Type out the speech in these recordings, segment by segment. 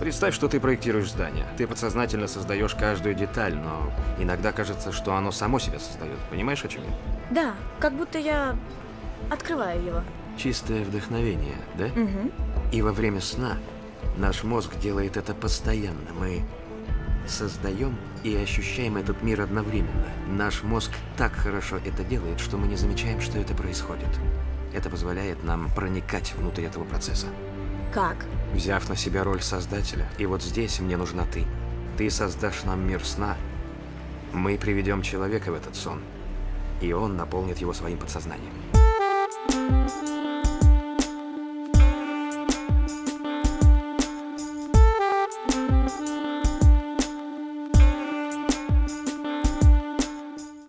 Представь, что ты проектируешь здание. Ты подсознательно создаешь каждую деталь, но иногда кажется, что оно само себя создает. Понимаешь, о чем я? Да, как будто я открываю его. Чистое вдохновение, да? Угу. И во время сна наш мозг делает это постоянно. Мы создаем и ощущаем этот мир одновременно. Наш мозг так хорошо это делает, что мы не замечаем, что это происходит. Это позволяет нам проникать внутрь этого процесса. Как? Взяв на себя роль создателя, и вот здесь мне нужна ты. Ты создашь нам мир сна. Мы приведем человека в этот сон, и он наполнит его своим подсознанием.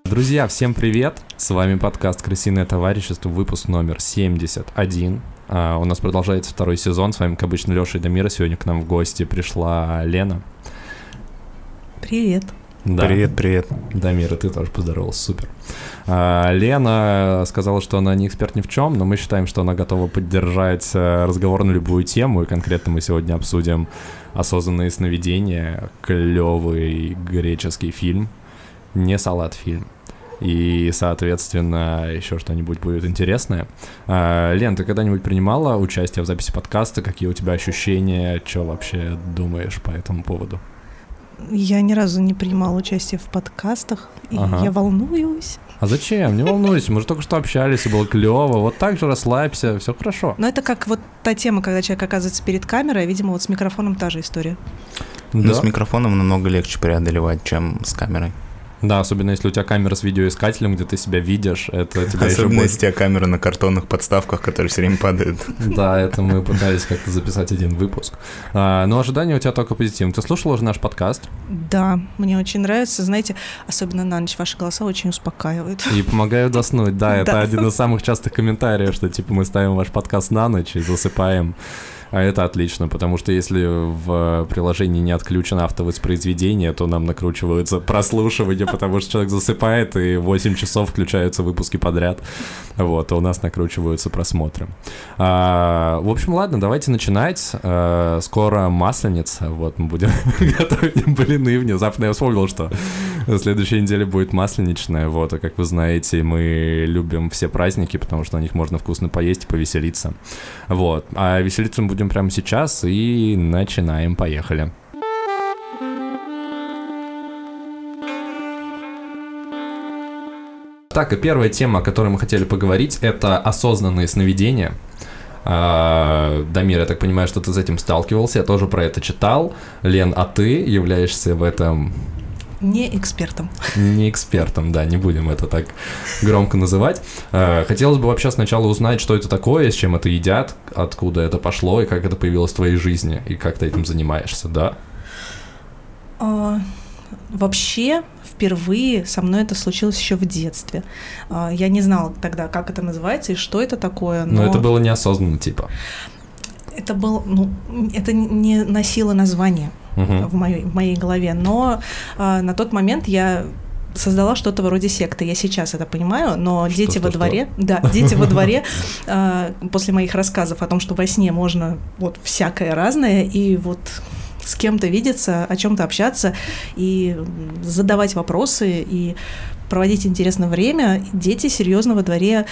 Друзья, всем привет! С вами подкаст «Крысиное товарищество», выпуск номер 71. А, у нас продолжается второй сезон. С вами, как обычно, Леша и Дамира. Сегодня к нам в гости пришла Лена. Привет. Да. Привет, привет. Дамира, ты тоже поздоровался, супер. А, Лена сказала, что она не эксперт ни в чем, но мы считаем, что она готова поддержать э, разговор на любую тему, и конкретно мы сегодня обсудим «Осознанные сновидения», клевый греческий фильм, не салат фильм и, соответственно, еще что-нибудь будет интересное. А, Лен, ты когда-нибудь принимала участие в записи подкаста? Какие у тебя ощущения? Что вообще думаешь по этому поводу? Я ни разу не принимала участие в подкастах, и Ага. я волнуюсь. А зачем? Не волнуйся, мы же только что общались, и было клево. Вот так же расслабься, все хорошо. Но это как вот та тема, когда человек оказывается перед камерой, видимо, вот с микрофоном та же история. Но Да. с микрофоном намного легче преодолевать, чем с камерой. Да, особенно если у тебя камера с видеоискателем, где ты себя видишь, это тебя Особенно если у тебя камера на картонных подставках, которые все время падают. Да, это мы пытались как-то записать один выпуск. А, но ожидания у тебя только позитивные. Ты слушал уже наш подкаст Да, мне очень нравится. Знаете, особенно на ночь ваши голоса очень успокаивают. и помогают заснуть. Да, это один из самых частых комментариев, что типа мы ставим ваш подкаст на ночь и засыпаем. А это отлично, потому что если в приложении не отключено автовоспроизведение, то нам накручиваются прослушивания, потому что человек засыпает, и 8 часов включаются выпуски подряд. Вот, а у нас накручиваются просмотры. А, в общем, ладно, давайте начинать. А, скоро Масленица, вот, мы будем готовить блины. Внезапно я вспомнил, что на следующей неделе будет Масленичная, вот, а как вы знаете, мы любим все праздники, потому что на них можно вкусно поесть и повеселиться. Вот, а веселиться мы будем прямо сейчас и начинаем, поехали. Так, и первая тема, о которой мы хотели поговорить, это осознанные сновидения. А, Дамир, я так понимаю, что ты с этим сталкивался, я тоже про это читал. Лен, а ты являешься в этом Не экспертом. не экспертом, да, не будем это так громко называть. Э, Хотелось бы вообще сначала узнать, что это такое, с чем это едят, откуда это пошло и как это появилось в твоей жизни, и как ты этим занимаешься, да? А, Вообще, впервые со мной это случилось еще в детстве. А, Я не знала тогда, как это называется и что это такое. Но это было неосознанно, типа. это был, ну, это не носило название. В моей, в моей голове. Но а, на тот момент я создала что-то вроде секты. Я сейчас это понимаю, но Что, дети что, во что? дворе, да, дети во дворе а, после моих рассказов о том, что во сне можно вот всякое разное и вот с кем-то видеться, о чем-то общаться и задавать вопросы и проводить интересное время. Дети серьезно во дворе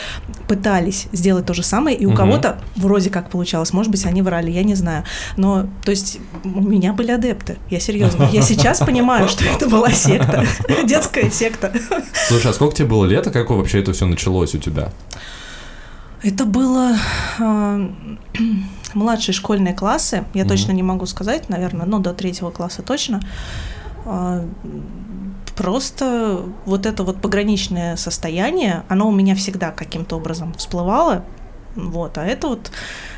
пытались сделать то же самое, и у Мгм. кого-то вроде как получалось, может быть, они врали, я не знаю. Но, то есть, у меня были адепты, я серьезно. Я сейчас понимаю, что это была секта, детская секта. Слушай, а сколько тебе было лет, и как вообще это все началось у тебя? Это было а, младшие школьные классы, я Мгм. точно не могу сказать, наверное, ну, до третьего класса точно. А, Просто вот это вот пограничное состояние, оно у меня всегда каким-то образом всплывало, вот, а это вот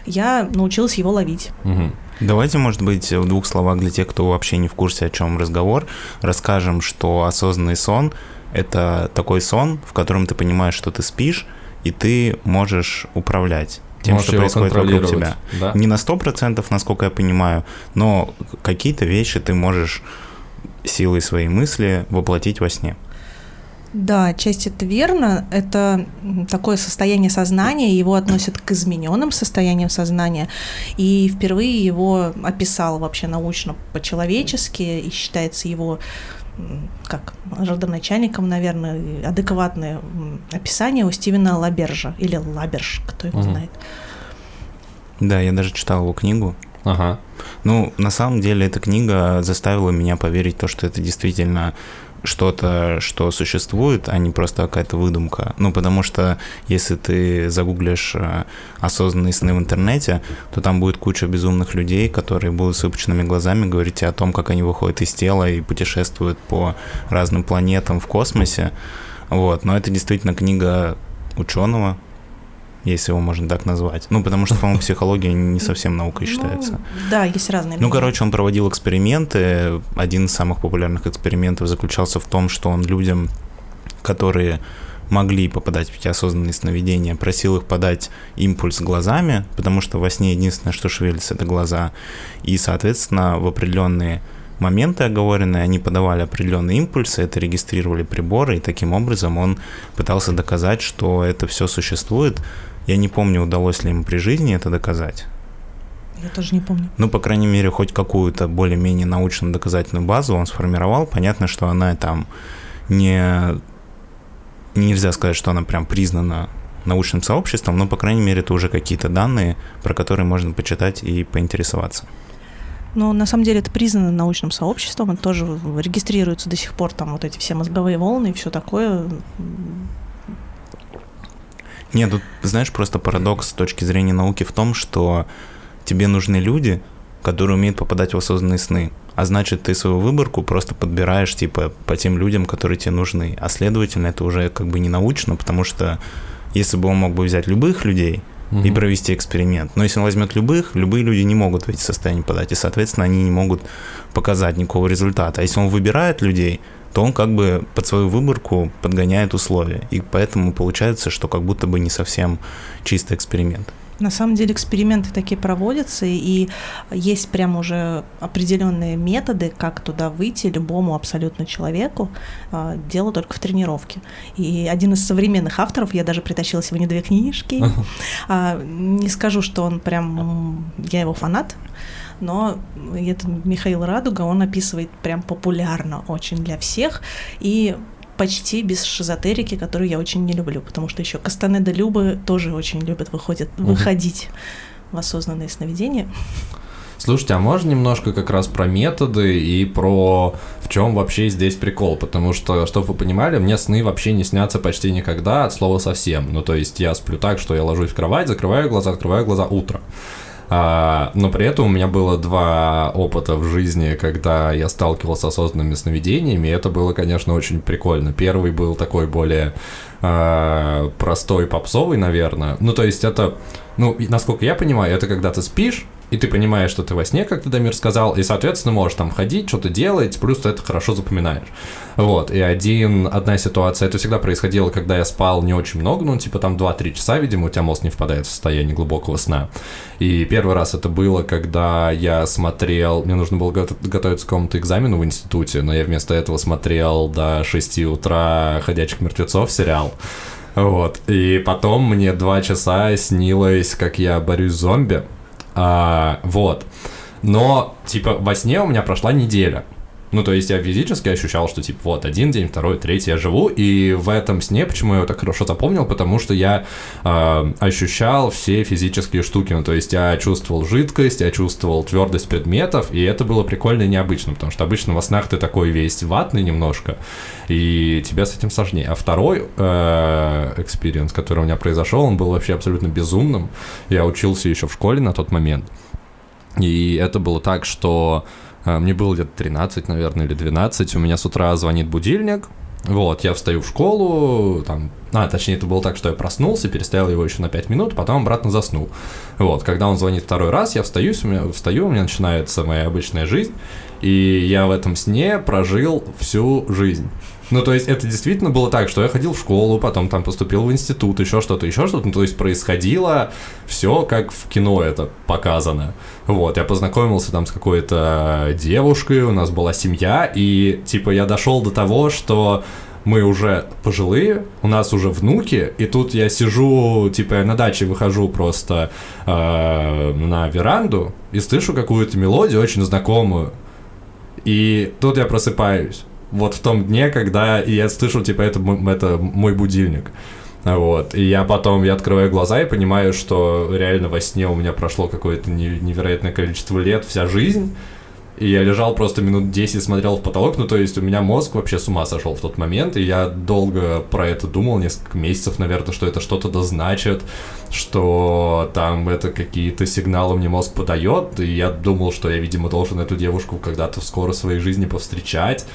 я научилась его ловить. Мгм. Давайте, может быть, в двух словах для тех, кто вообще не в курсе, о чем разговор, расскажем, что осознанный сон – это такой сон, в котором ты понимаешь, что ты спишь, и ты можешь управлять тем, Можешь что происходит вокруг тебя. да? Не на 100%, насколько я понимаю, но какие-то вещи ты можешь силой своей мысли воплотить во сне. Да, часть это верно. Это такое состояние сознания, его относят к измененным состояниям сознания. И впервые его описал вообще научно по-человечески, и считается его как родоначальником, наверное, адекватное описание у Стивена Лабержа, или Лаберж, кто его угу. знает. Да, я даже читал его книгу. Ага. Ну, на самом деле, эта книга заставила меня поверить в то, что это действительно что-то, что существует, а не просто какая-то выдумка. Ну, потому что если ты загуглишь э, осознанные сны в интернете, то там будет куча безумных людей, которые будут с выпученными глазами говорить о том, как они выходят из тела и путешествуют по разным планетам в космосе. Вот. Но это действительно книга ученого, если его можно так назвать. Ну, потому что, по-моему, психология не совсем наукой ну, считается. Да, есть разные. Ну, короче, он проводил эксперименты. Один из самых популярных экспериментов заключался в том, что он людям, которые могли попадать в эти осознанные сновидения, просил их подать импульс глазами, потому что во сне единственное, что шевелится, это глаза. И, соответственно, в определенные моменты оговоренные, они подавали определенные импульсы, это регистрировали приборы, и таким образом он пытался доказать, что это все существует, я не помню, удалось ли им при жизни это доказать. Я тоже не помню. Ну, по крайней мере, хоть какую-то более-менее научно-доказательную базу он сформировал. Понятно, что она там не... Нельзя сказать, что она прям признана научным сообществом, но, по крайней мере, это уже какие-то данные, про которые можно почитать и поинтересоваться. Но на самом деле это признано научным сообществом, это тоже регистрируется до сих пор там вот эти все мозговые волны и все такое. Нет, тут, знаешь, просто парадокс с точки зрения науки в том, что тебе нужны люди, которые умеют попадать в осознанные сны. А значит, ты свою выборку просто подбираешь, типа, по тем людям, которые тебе нужны. А следовательно, это уже как бы не научно, потому что если бы он мог бы взять любых людей угу. и провести эксперимент, но если он возьмет любых, любые люди не могут в эти состояния подать, и, соответственно, они не могут показать никакого результата. А если он выбирает людей, то он как бы под свою выборку подгоняет условия. И поэтому получается, что как будто бы не совсем чистый эксперимент. На самом деле эксперименты такие проводятся, и есть прям уже определенные методы, как туда выйти любому абсолютно человеку. А, дело только в тренировке. И один из современных авторов, я даже притащила сегодня две книжки. А, не скажу, что он прям, я его фанат, но это Михаил Радуга, он описывает прям популярно очень для всех, и почти без шизотерики, которую я очень не люблю, потому что еще Кастанеда Любы тоже очень любят выходят, угу. выходить в осознанные сновидения. Слушайте, а можно немножко как раз про методы и про в чем вообще здесь прикол? Потому что, чтобы вы понимали, мне сны вообще не снятся почти никогда от слова совсем. Ну, то есть я сплю так, что я ложусь в кровать, закрываю глаза, открываю глаза утро. А, но при этом у меня было два опыта в жизни, когда я сталкивался с осознанными сновидениями, и это было, конечно, очень прикольно. Первый был такой более а, простой, попсовый, наверное. Ну, то есть это, ну, насколько я понимаю, это когда ты спишь, и ты понимаешь, что ты во сне, как ты, Дамир сказал, и, соответственно, можешь там ходить, что-то делать, плюс ты это хорошо запоминаешь. Вот, и один, одна ситуация, это всегда происходило, когда я спал не очень много, ну, типа там 2-3 часа, видимо, у тебя мозг не впадает в состояние глубокого сна. И первый раз это было, когда я смотрел, мне нужно было готовиться к какому-то экзамену в институте, но я вместо этого смотрел до 6 утра «Ходячих мертвецов» сериал. Вот. И потом мне два часа снилось, как я борюсь с зомби. А, вот. Но, типа, во сне у меня прошла неделя. Ну, то есть я физически ощущал, что, типа, вот, один день, второй, третий я живу, и в этом сне, почему я его так хорошо запомнил, потому что я э, ощущал все физические штуки, ну, то есть я чувствовал жидкость, я чувствовал твердость предметов, и это было прикольно и необычно, потому что обычно во снах ты такой весь ватный немножко, и тебе с этим сложнее. А второй experience, э, который у меня произошел, он был вообще абсолютно безумным. Я учился еще в школе на тот момент, и это было так, что мне было где-то 13, наверное, или 12. У меня с утра звонит будильник. Вот, я встаю в школу, там, а, точнее, это было так, что я проснулся, переставил его еще на 5 минут, потом обратно заснул. Вот, когда он звонит второй раз, я встаю, у меня, встаю, у меня начинается моя обычная жизнь, и я в этом сне прожил всю жизнь. Ну, то есть это действительно было так, что я ходил в школу, потом там поступил в институт, еще что-то, еще что-то. Ну, то есть происходило все как в кино это показано. Вот, я познакомился там с какой-то девушкой, у нас была семья, и типа я дошел до того, что мы уже пожилые, у нас уже внуки, и тут я сижу, типа, я на даче выхожу просто э, на веранду и слышу какую-то мелодию очень знакомую. И тут я просыпаюсь. Вот в том дне, когда я слышу, типа, это, это мой будильник. Вот. И я потом, я открываю глаза и понимаю, что реально во сне у меня прошло какое-то невероятное количество лет, вся жизнь. И я лежал просто минут 10, смотрел в потолок, ну то есть у меня мозг вообще с ума сошел в тот момент, и я долго про это думал, несколько месяцев, наверное, что это что-то да значит, что там это какие-то сигналы мне мозг подает, и я думал, что я, видимо, должен эту девушку когда-то скоро в своей жизни повстречать,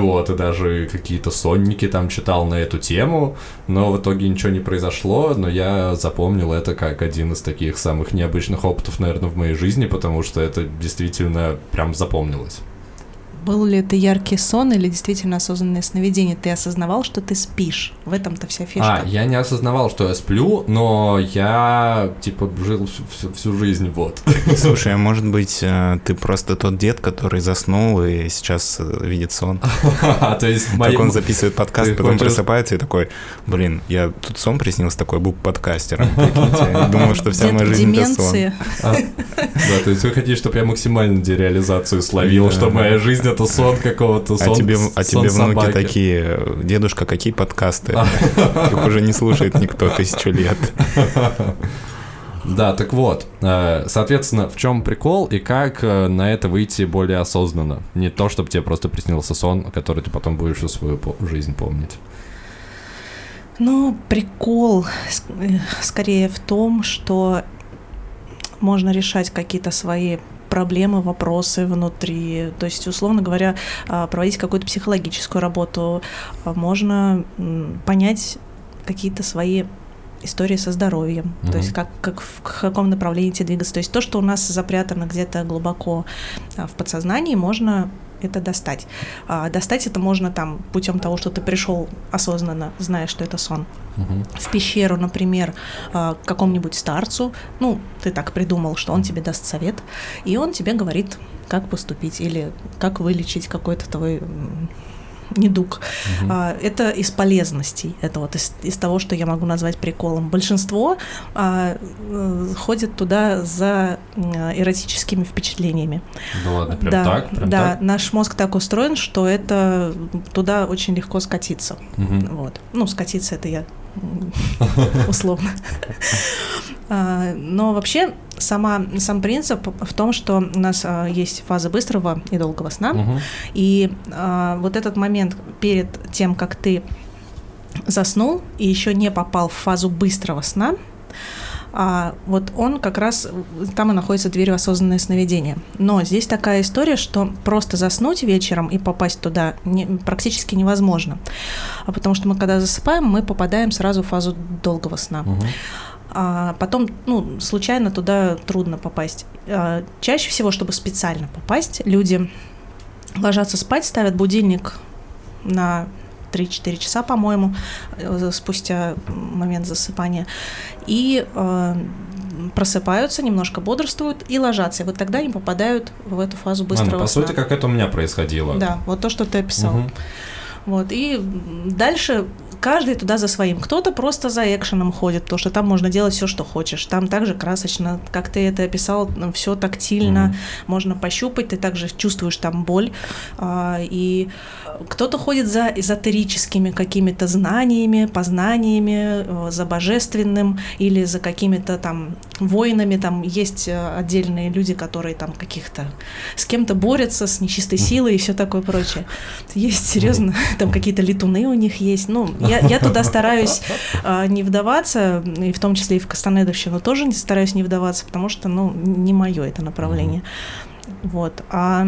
вот, и даже какие-то сонники там читал на эту тему, но в итоге ничего не произошло, но я запомнил это как один из таких самых необычных опытов, наверное, в моей жизни, потому что это действительно прям запомнилось. Был ли это яркий сон или действительно осознанное сновидение? Ты осознавал, что ты спишь? В этом-то вся фишка. А, я не осознавал, что я сплю, но я, типа, жил всю, всю, всю жизнь, вот. Слушай, а может быть, э, ты просто тот дед, который заснул и сейчас э, видит сон? То есть... Как он записывает подкаст, потом просыпается и такой, блин, я тут сон приснился, такой был подкастером. Думал, что вся моя жизнь это сон. А, да, то есть вы хотите, чтобы я максимально дереализацию словил, что моя жизнь это сон какого-то, а сон А тебе, а тебе внуки такие, дедушка, какие подкасты? Их уже не слушает никто тысячу лет. Да, так вот, э, соответственно, в чем прикол и как э, на это выйти более осознанно? Не то, чтобы тебе просто приснился сон, который ты потом будешь всю свою жизнь помнить. Ну, прикол э, скорее в том, что можно решать какие-то свои проблемы, вопросы внутри. То есть, условно говоря, а, проводить какую-то психологическую работу. А, можно понять какие-то свои истории со здоровьем, mm-hmm. то есть как, как в каком направлении тебе двигаться. То есть то, что у нас запрятано где-то глубоко а, в подсознании, можно это достать. А, достать это можно там путем того, что ты пришел осознанно, зная, что это сон. Угу. В пещеру, например, а, к какому-нибудь старцу, ну, ты так придумал, что он тебе даст совет, и он тебе говорит, как поступить или как вылечить какой-то твой недуг. Угу. Это из полезностей, это вот из, из того, что я могу назвать приколом. Большинство а, э, ходит туда за эротическими впечатлениями. Ну ладно, прям да, так? Прям да, так? наш мозг так устроен, что это туда очень легко скатиться. Угу. Вот. Ну, скатиться это я условно. А, но вообще сама, сам принцип в том, что у нас а, есть фаза быстрого и долгого сна, угу. и а, вот этот момент перед тем, как ты заснул и еще не попал в фазу быстрого сна, а вот он как раз там и находится дверь в осознанное сновидение. Но здесь такая история, что просто заснуть вечером и попасть туда не, практически невозможно. А потому что мы, когда засыпаем, мы попадаем сразу в фазу долгого сна. Угу а потом, ну, случайно туда трудно попасть. А, чаще всего, чтобы специально попасть, люди ложатся спать, ставят будильник на 3-4 часа, по-моему, э, спустя момент засыпания, и э, просыпаются, немножко бодрствуют и ложатся. И вот тогда они попадают в эту фазу быстрого а, ну, по сути, как это у меня происходило. Да, вот то, что ты описал. Угу. Вот, и дальше каждый туда за своим. Кто-то просто за экшеном ходит, потому что там можно делать все, что хочешь. Там также красочно, как ты это описал, все тактильно, mm-hmm. можно пощупать, ты также чувствуешь там боль. А, и кто-то ходит за эзотерическими какими-то знаниями, познаниями, э, за божественным или за какими-то там воинами. Там есть э, отдельные люди, которые там каких-то с кем-то борются, с нечистой силой и все такое прочее. Есть, серьезно, там какие-то летуны у них есть. Ну, я, я туда стараюсь э, не вдаваться, и в том числе и в Кастанедовщину тоже стараюсь не вдаваться, потому что, ну, не мое это направление. Вот. А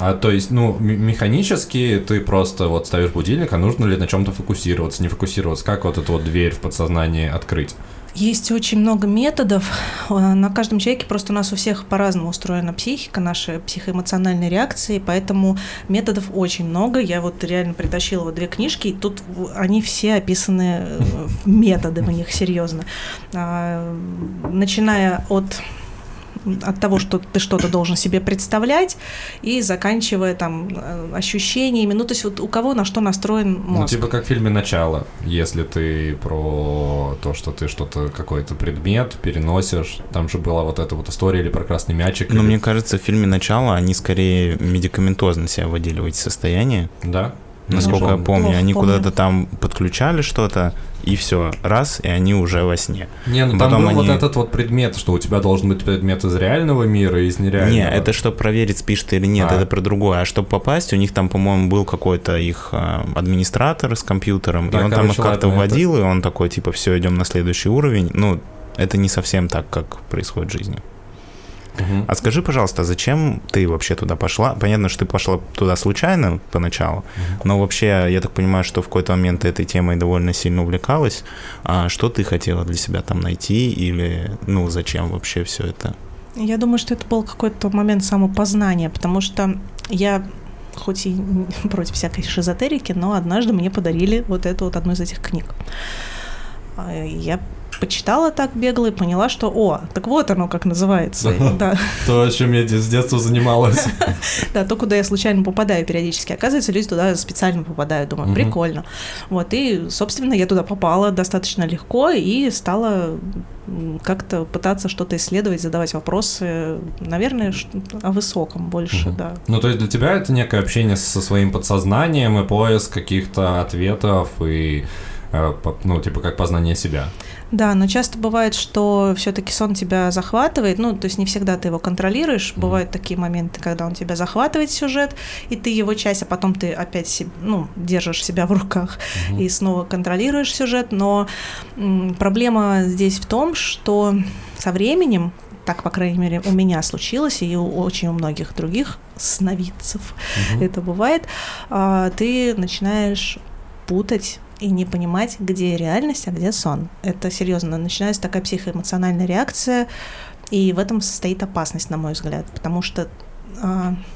а то есть, ну, механически ты просто вот ставишь будильник, а нужно ли на чем-то фокусироваться, не фокусироваться? Как вот эту вот дверь в подсознании открыть? Есть очень много методов. На каждом человеке просто у нас у всех по-разному устроена психика, наши психоэмоциональные реакции, поэтому методов очень много. Я вот реально притащила вот две книжки, и тут они все описаны э, методы у них серьезно. А, начиная от от того, что ты что-то должен себе представлять, и заканчивая там э, ощущениями. Ну, то есть вот у кого на что настроен мозг. Ну, типа как в фильме «Начало», если ты про то, что ты что-то, какой-то предмет переносишь, там же была вот эта вот история или про красный мячик. Но или- мне кажется, в фильме «Начало» они скорее медикаментозно себя вводили в эти состояния. Да? Насколько Ну, я помню, плохо они куда-то там подключали что-то, и все, раз, и они уже во сне. Не, ну там Потом был вот они- этот вот предмет, что у тебя должен быть предмет из реального мира из нереального. Не, это чтобы проверить, спишь ты или нет, А. это про другое. А чтобы попасть, у них там, по-моему, был какой-то их а, администратор с компьютером, Да, и он там их как-то ладно, это- вводил, и он такой, типа, все, идем на следующий уровень. Ну, это не совсем так, как происходит в жизни. А скажи, пожалуйста, зачем ты вообще туда пошла? Понятно, что ты пошла туда случайно поначалу, но вообще, я так понимаю, что в какой-то момент ты этой темой довольно сильно увлекалась. А что ты хотела для себя там найти или, ну, зачем вообще все это? Я думаю, что это был какой-то момент самопознания, потому что я хоть и против всякой шизотерики, но однажды мне подарили вот эту вот одну из этих книг. А, Я почитала так бегло и поняла, что, о, так вот оно как называется. Да, То, чем я с детства занималась. да, то, куда я случайно попадаю периодически. Оказывается, люди туда специально попадают. Думаю, прикольно. Вот, и, собственно, я туда попала достаточно легко и стала как-то пытаться что-то исследовать, задавать вопросы, наверное, о высоком больше, да. Ну, то есть для тебя это некое общение со своим подсознанием и поиск каких-то ответов и, э, ну, типа, как познание себя. Да, но часто бывает, что все-таки сон тебя захватывает. Ну, то есть не всегда ты его контролируешь. Мгм. Бывают такие моменты, когда он тебя захватывает сюжет, и ты его часть, а потом ты опять се- ну, держишь себя в руках Мгм. и снова контролируешь сюжет. Но м, проблема здесь в том, что со временем так, по крайней мере, у меня случилось, и у очень у многих других сновидцев Мгм. это бывает, а, ты начинаешь путать и не понимать, где реальность, а где сон. Это серьезно. Начинается такая психоэмоциональная реакция, и в этом состоит опасность, на мой взгляд, потому что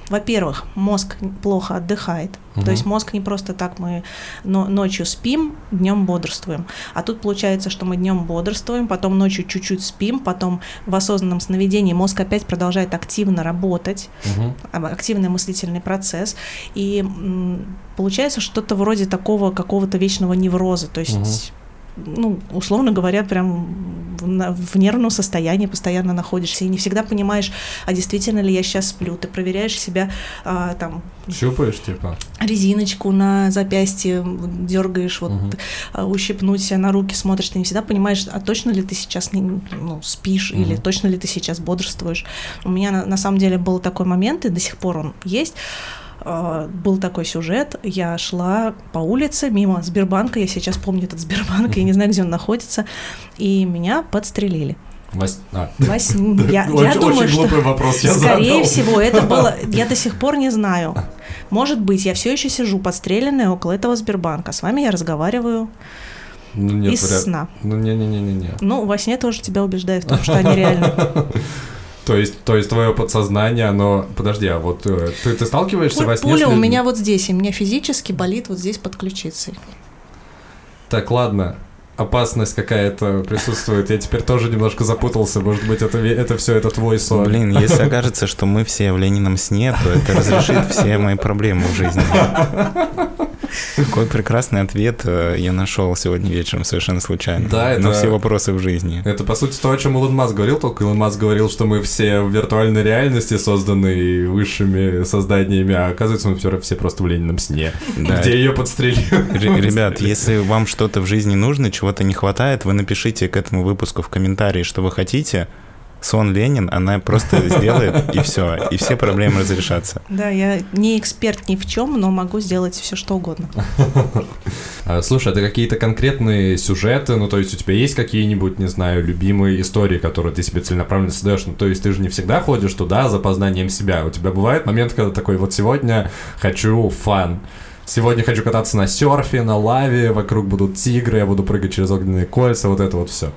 во-первых, мозг плохо отдыхает. Мгм. То есть мозг не просто так мы но- ночью спим, днем бодрствуем. А тут получается, что мы днем бодрствуем, потом ночью чуть-чуть спим, потом в осознанном сновидении мозг опять продолжает активно работать а, активный мыслительный процесс, и м, получается что-то вроде такого какого-то вечного невроза, то есть, ну, условно говоря, прям в, нервном состоянии постоянно находишься, и не всегда понимаешь, а действительно ли я сейчас сплю, ты проверяешь себя, а, там, Щупаешь, типа. резиночку на запястье дергаешь, вот а, ущипнуть себя на руки смотришь, ты не всегда понимаешь, а точно ли ты сейчас не, ну, спишь или Мгм. точно ли ты сейчас бодрствуешь. У меня на, на самом деле был такой момент, и до сих пор он есть. А, Был такой сюжет, я шла по улице мимо Сбербанка, я сейчас помню этот Сбербанк, я не знаю, где он находится, и меня подстрелили. Вось- а. Сне. Я, я Очень- думаю, очень что... глупый вопрос я Скорее задал. всего, это было... Я до сих пор не знаю. Может быть, я все еще сижу подстреленная около этого Сбербанка. С вами я разговариваю Ну, нет, из вряд- сна. Ну, не-не-не-не-не. Ну, во сне тоже тебя убеждают в том, что они реальны. То есть, то есть твое подсознание, оно... Подожди, а вот э, ты, ты сталкиваешься Пу- во сне с Пуля у людьми? меня вот здесь, и мне физически болит вот здесь под ключицей. Так, ладно. Опасность какая-то присутствует. Я теперь тоже немножко запутался. Может быть, это, это все это твой сон. Блин, если окажется, что мы все в Ленином сне, то это разрешит все мои проблемы в жизни. Какой прекрасный ответ э, я нашел сегодня вечером совершенно случайно. Да, это- На все вопросы в жизни. Это, по сути, то, о чем Илон Маск говорил, только Илон Маск говорил, что мы все в виртуальной реальности созданы высшими созданиями, а оказывается, мы все, все просто в Ленином сне, Да. где ее подстрелили. Ребят, если вам что-то в жизни нужно, чего-то не хватает, вы напишите к этому выпуску в комментарии, что вы хотите. Сон Ленин, она просто сделает, и все, и все проблемы разрешатся. Да, я не эксперт ни в чем, но могу сделать все что угодно. А, Слушай, это какие-то конкретные сюжеты, ну, то есть у тебя есть какие-нибудь, не знаю, любимые истории, которые ты себе целенаправленно создаешь? Ну, то есть ты же не всегда ходишь туда за познанием себя. У тебя бывает момент, когда такой, вот сегодня хочу фан. Сегодня хочу кататься на серфе, на лаве, вокруг будут тигры, я буду прыгать через огненные кольца, вот это вот все.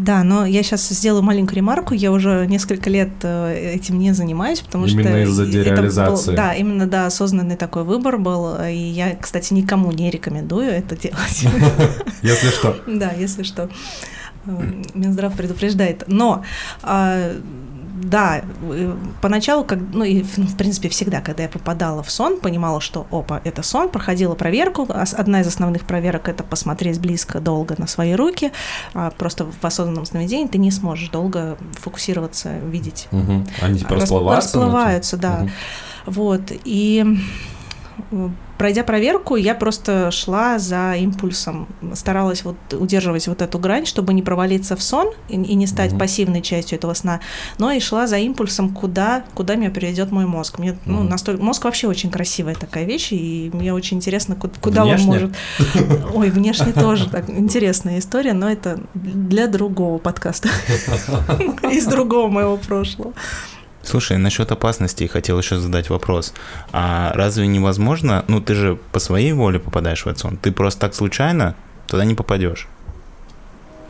Да, но я сейчас сделаю маленькую ремарку. Я уже несколько лет э, этим не занимаюсь, потому Именно что из-за это дереализации. был- да, именно да, осознанный такой выбор был, и я, кстати, никому не рекомендую это делать. Если что. Да, если что. Э, Минздрав предупреждает. Но а, да, э, поначалу, как, ну и в принципе всегда, когда я попадала в сон, понимала, что опа, это сон, проходила проверку. Одна из основных проверок это посмотреть близко, долго на свои руки. А просто в осознанном сновидении ты не сможешь долго фокусироваться, видеть. Угу. Они типа Рас- расплываются? Расплываются, да. Угу. Вот. И пройдя проверку, я просто шла за импульсом, старалась вот удерживать вот эту грань, чтобы не провалиться в сон и, и не стать Мгм. пассивной частью этого сна, но и шла за импульсом, куда, куда меня приведет мой мозг. Мне, ну, Мгм. настолько... Мозг вообще очень красивая такая вещь, и мне очень интересно, ку- куда Внешне? он может... Ой, внешне тоже так интересная история, но это для другого подкаста, из другого моего прошлого. Слушай, насчет опасностей хотел еще задать вопрос. А разве невозможно, ну ты же по своей воле попадаешь в этот сон, ты просто так случайно туда не попадешь.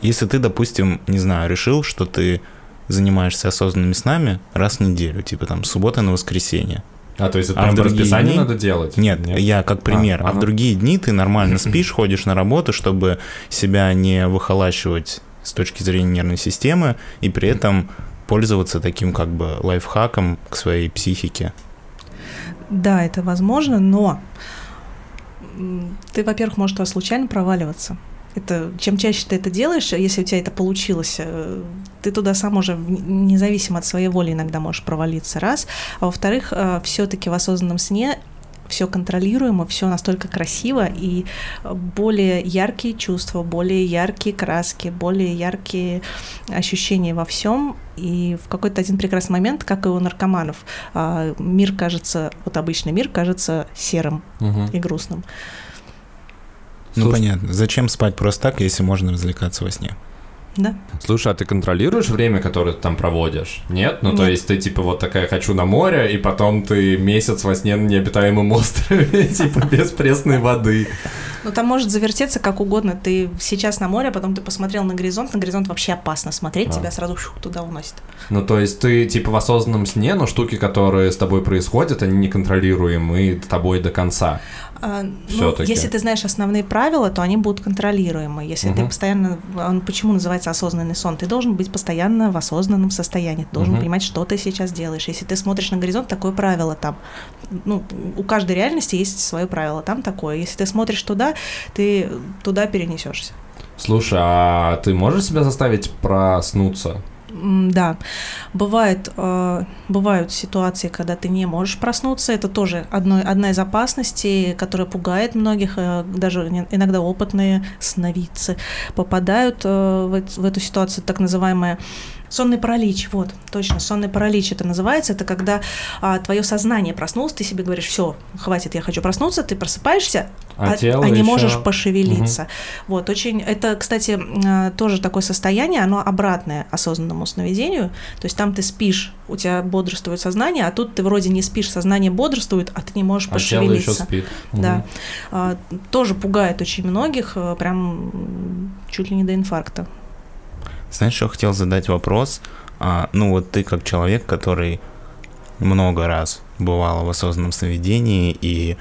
Если ты, допустим, не знаю, решил, что ты занимаешься осознанными снами раз в неделю, типа там суббота на воскресенье. А, то есть это А прям по расписанию дни? надо делать? Нет, я как пример. А, ага. в другие дни ты нормально спишь, ходишь на работу, чтобы себя не выхолачивать с точки зрения нервной системы и при этом пользоваться таким как бы лайфхаком к своей психике. Да, это возможно, но ты, во-первых, можешь туда случайно проваливаться. Это, чем чаще ты это делаешь, если у тебя это получилось, э, ты туда сам уже независимо от своей воли иногда можешь провалиться, раз. А во-вторых, все-таки в осознанном сне все контролируемо, все настолько красиво, и более яркие чувства, более яркие краски, более яркие ощущения во всем. И в какой-то один прекрасный момент, как и у наркоманов, а, мир кажется, вот обычный мир кажется серым Мгм. и грустным. Ну Слушай- понятно. Зачем спать просто так, если можно развлекаться во сне? Да? Слушай, а ты контролируешь время, которое ты там проводишь? Нет? Ну, то Нет. есть ты типа вот такая «хочу на море», и потом ты месяц во сне на необитаемом острове, типа без пресной воды. Ну, там может завертеться как угодно. Ты сейчас на море, а потом ты посмотрел на горизонт, на горизонт вообще опасно смотреть, А. тебя сразу шу, туда уносит. Ну, то есть ты типа в осознанном сне, но штуки, которые с тобой происходят, они неконтролируемы тобой до конца. А, ну, если ты знаешь основные правила, то они будут контролируемы. Если ты Мгм. постоянно, он почему называется осознанный сон? Ты должен быть постоянно в осознанном состоянии, ты должен Мгм. понимать, что ты сейчас делаешь. Если ты смотришь на горизонт, такое правило там. Ну, у каждой реальности есть свое правило, там такое. Если ты смотришь туда, ты туда перенесешься. Слушай, а ты можешь себя заставить проснуться? Да, бывает, э, бывают ситуации, когда ты не можешь проснуться. Это тоже одно, одна из опасностей, которая пугает многих, э, даже иногда опытные сновидцы попадают э, в, в эту ситуацию, так называемая сонный паралич. Вот, точно, сонный паралич это называется. Это когда твое сознание проснулось, ты себе говоришь, все, хватит, я хочу проснуться, ты просыпаешься, А, а, тело а не ещё- можешь пошевелиться. Вот, очень, это, кстати, э, тоже такое состояние, оно обратное осознанному сновидению, то есть там ты спишь, у тебя бодрствует сознание, а тут ты вроде не спишь, сознание бодрствует, а ты не можешь А тело еще пошевелиться. спит. Да. Мгм. А, тоже пугает очень многих, э, прям чуть ли не до инфаркта. Знаешь, что хотел задать вопрос? А, ну вот ты как человек, который много раз бывал в осознанном сновидении и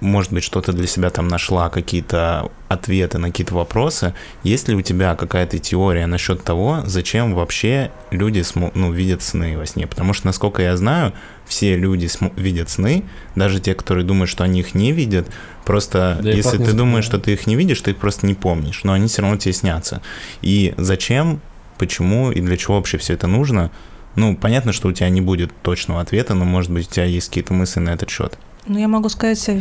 может быть, что-то для себя там нашла, какие-то ответы на какие-то вопросы. Есть ли у тебя какая-то теория насчет того, зачем вообще люди смо- ну, видят сны во сне? Потому что, насколько я знаю, все люди смо- видят сны, даже те, которые думают, что они их не видят. Просто Да если ты думаешь, что ты их не видишь, ты их просто не помнишь, но они все равно тебе снятся. И зачем, почему и для чего вообще все это нужно? Ну, понятно, что у тебя не будет точного ответа, но, может быть, у тебя есть какие-то мысли на этот счет. Ну, я могу сказать э,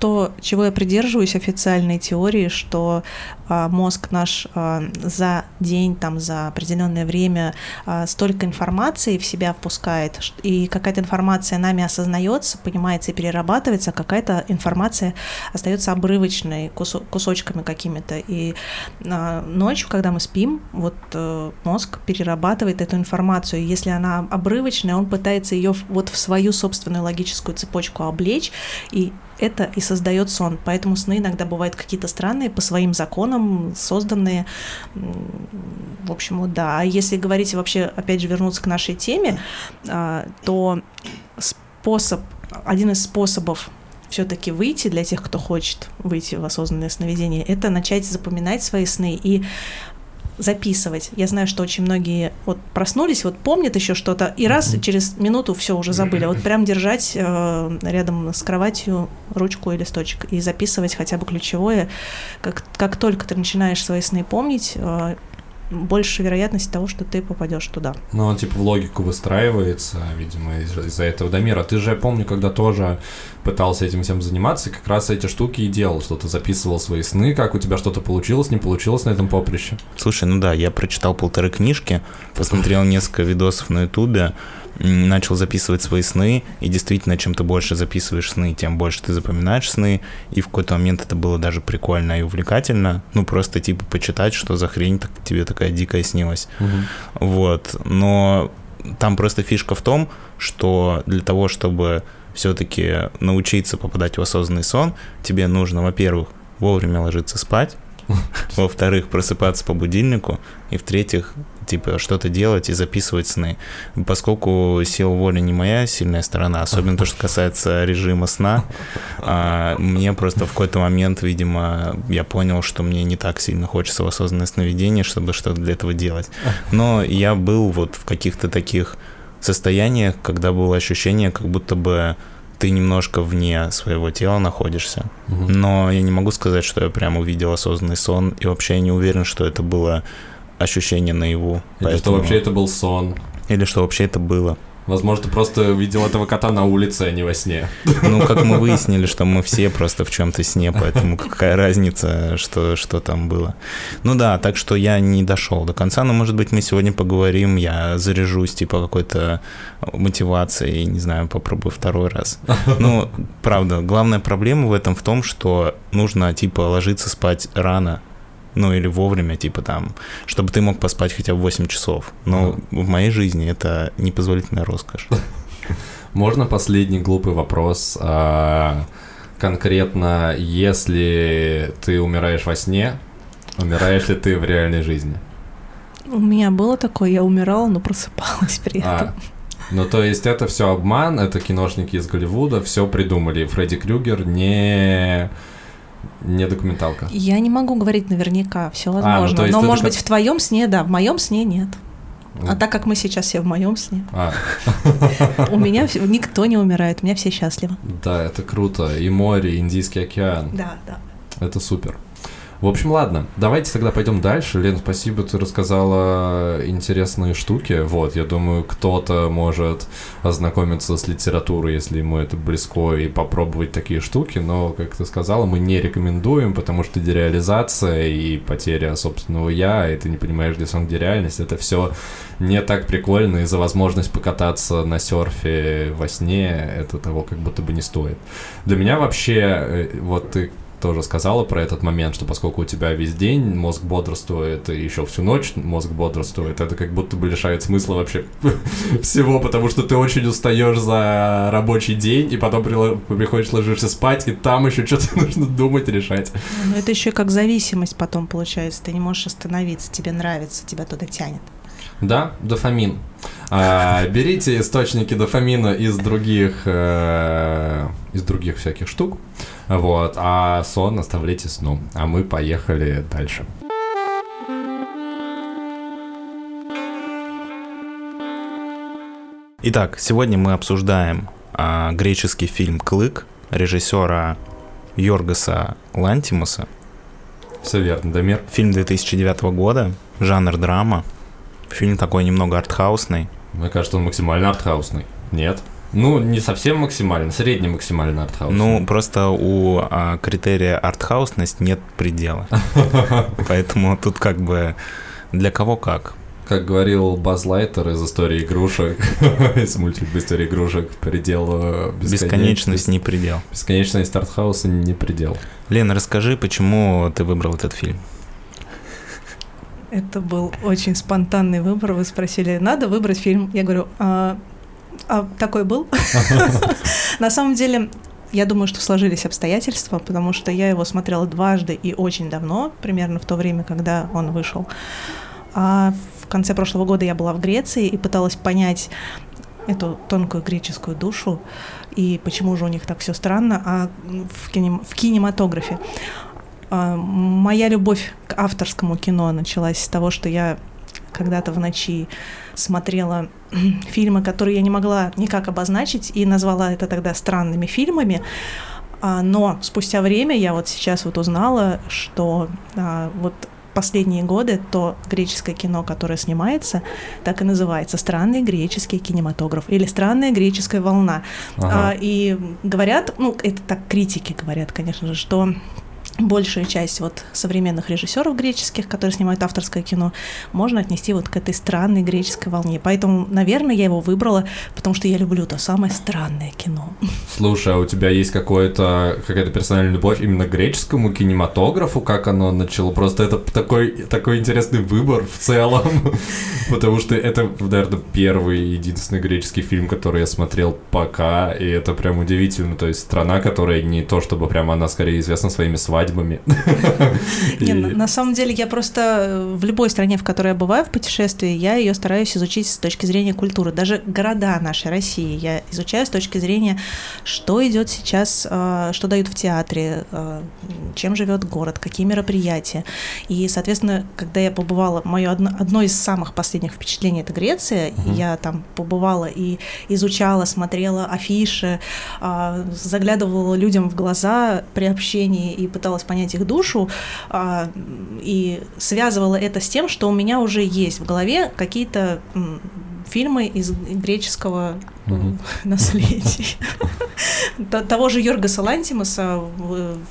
то, чего я придерживаюсь официальной теории, что мозг наш а, за день, там, за определенное время а, столько информации в себя впускает, и какая-то информация нами осознается, понимается и перерабатывается, а какая-то информация остается обрывочной, кусо- кусочками какими-то. И а, ночью, когда мы спим, вот э, мозг перерабатывает эту информацию. Если она обрывочная, он пытается ее вот в свою собственную логическую цепочку облечь, и это и создает сон. Поэтому сны иногда бывают какие-то странные, по своим законам созданные. В общем, вот да. А если говорить вообще, опять же, вернуться к нашей теме, а, то способ, один из способов все-таки выйти для тех, кто хочет выйти в осознанное сновидение, это начать запоминать свои сны и записывать. Я знаю, что очень многие вот проснулись, вот помнят еще что-то, и раз через минуту все уже забыли. Вот прям держать э, рядом с кроватью ручку и листочек и записывать хотя бы ключевое. Как, как только ты начинаешь свои сны помнить, э, больше вероятность того, что ты попадешь туда. Ну, он типа в логику выстраивается, видимо, из- из-за этого Дамира. Ты же, я помню, когда тоже пытался этим всем заниматься, как раз эти штуки и делал, что ты записывал свои сны, как у тебя что-то получилось, не получилось на этом поприще. Слушай, ну да, я прочитал полторы книжки, посмотрел несколько видосов на ютубе, начал записывать свои сны, и действительно, чем ты больше записываешь сны, тем больше ты запоминаешь сны, и в какой-то момент это было даже прикольно и увлекательно, ну просто типа почитать, что за хрень так, тебе такая дикая снилась. Вот, но там просто фишка в том, что для того, чтобы все-таки научиться попадать в осознанный сон, тебе нужно, во-первых, вовремя ложиться спать, во-вторых, просыпаться по будильнику, и в-третьих, типа что-то делать и записывать сны. Поскольку сила воли не моя сильная сторона, особенно то, что касается режима сна, а, мне просто в какой-то момент, видимо, я понял, что мне не так сильно хочется в осознанное сновидение, чтобы что-то для этого делать. Но я был вот в каких-то таких состояниях, когда было ощущение, как будто бы ты немножко вне своего тела находишься. Мгм. Но я не могу сказать, что я прям увидел осознанный сон, и вообще я не уверен, что это было ощущение наяву. Или что Поэтому- вообще это был сон. Или что вообще это было. Возможно, ты просто видел этого кота на улице, а не во сне. Ну, как мы выяснили, что мы все просто в чем-то сне, поэтому какая разница, что, что там было. Ну да, так что я не дошел до конца, но, может быть, мы сегодня поговорим, я заряжусь, типа, какой-то мотивацией, не знаю, попробую второй раз. Ну, правда, главная проблема в этом в том, что нужно, типа, ложиться спать рано, ну или вовремя, типа там, чтобы ты мог поспать хотя бы 8 часов. Но в моей жизни это непозволительная роскошь. Можно последний глупый вопрос? А, конкретно, если ты умираешь во сне, умираешь ли ты в реальной жизни? У меня было такое, я умирала, но просыпалась при этом. А, ну, то есть это все обман, это киношники из Голливуда, все придумали. Фредди Крюгер не, не документалка. Я не могу говорить наверняка, все ну, возможно. то есть но, может как- быть, в твоем сне, да, в моем сне нет. А Ну. так как мы сейчас все в моем сне, А, у меня никто не умирает, у меня все счастливы. да, это круто. И море, и Индийский океан. Да, да. Это супер. В общем, ладно, давайте тогда пойдем дальше. Лен, спасибо, ты рассказала интересные штуки. Вот, я думаю, кто-то может ознакомиться с литературой, если ему это близко, и попробовать такие штуки. Но, как ты сказала, мы не рекомендуем, потому что дереализация и потеря собственного я, и ты не понимаешь, где сон, где реальность, это все не так прикольно, и за возможность покататься на серфе во сне, это того как будто бы не стоит. Для меня вообще, э, вот ты тоже сказала про этот момент, что поскольку у тебя весь день мозг бодрствует, и еще всю ночь мозг бодрствует, это как будто бы лишает смысла вообще всего, потому что ты очень устаешь за рабочий день, и потом приходишь, ложишься спать, и там еще что-то нужно думать, решать. Но это еще как зависимость потом получается. Ты не можешь остановиться, тебе нравится, тебя туда тянет. Да, дофамин. А, берите источники дофамина из других, э, из других всяких штук, вот, а сон оставляйте сну. А мы поехали дальше. Итак, сегодня мы обсуждаем а, греческий фильм «Клык» режиссера Йоргаса Лантимуса. Все верно, Дамир. Фильм 2009 года, жанр драма. Фильм такой немного артхаусный. Мне кажется, он максимально артхаусный. Нет? Ну, не совсем максимально, средний максимально артхаусный. Ну, просто у а, критерия артхаусность нет предела. Поэтому тут как бы для кого как. Как говорил Баз Лайтер из истории игрушек, из мультика истории игрушек, предел э, Бесконечность не предел. Бесконечность артхауса не предел. Лена, расскажи, почему ты выбрал этот фильм? Это был очень спонтанный выбор. Вы спросили, надо выбрать фильм? Я говорю, а, а такой был? На самом деле, я думаю, что сложились обстоятельства, потому что я его смотрела дважды и очень давно, примерно в то время, когда он вышел. А в конце прошлого года я была в Греции и пыталась понять эту тонкую греческую душу и почему же у них так все странно, а в, кинем- в кинематографе. А, моя любовь к авторскому кино началась с того, что я когда-то в ночи смотрела фильмы, которые я не могла никак обозначить, и назвала это тогда странными фильмами. А, но спустя время я вот сейчас вот узнала, что а, вот последние годы то греческое кино, которое снимается, так и называется «Странный греческий кинематограф» или «Странная греческая волна». Ага. И говорят, ну, это так критики говорят, конечно же, что большую часть вот современных режиссеров греческих, которые снимают авторское кино, можно отнести вот к этой странной греческой волне. Поэтому, наверное, я его выбрала, потому что я люблю то самое странное кино. Слушай, а у тебя есть какое-то какая-то персональная любовь именно к греческому кинематографу, как оно начало? Просто это такой, такой интересный выбор в целом, потому что это, наверное, первый и единственный греческий фильм, который я смотрел пока, и это прям удивительно. То есть страна, которая не то чтобы прям она скорее известна своими свадьбами, свадьбами. Не, на самом деле я просто э, в любой стране, в которой я бываю в путешествии, я ее стараюсь изучить с точки зрения культуры. Даже города нашей России я изучаю с точки зрения, что идет сейчас, э, что дают в театре, э, чем живет город, какие мероприятия. И, соответственно, когда я побывала, мое одно, одно из самых последних впечатлений это Греция. Угу. Я там побывала и изучала, смотрела афиши, заглядывала людям в глаза при общении и пыталась пыталась понять их душу а, и связывала это с тем, что у меня уже есть в голове какие-то фильмы из греческого угу. наследия. Того же Йоргаса Лантимаса,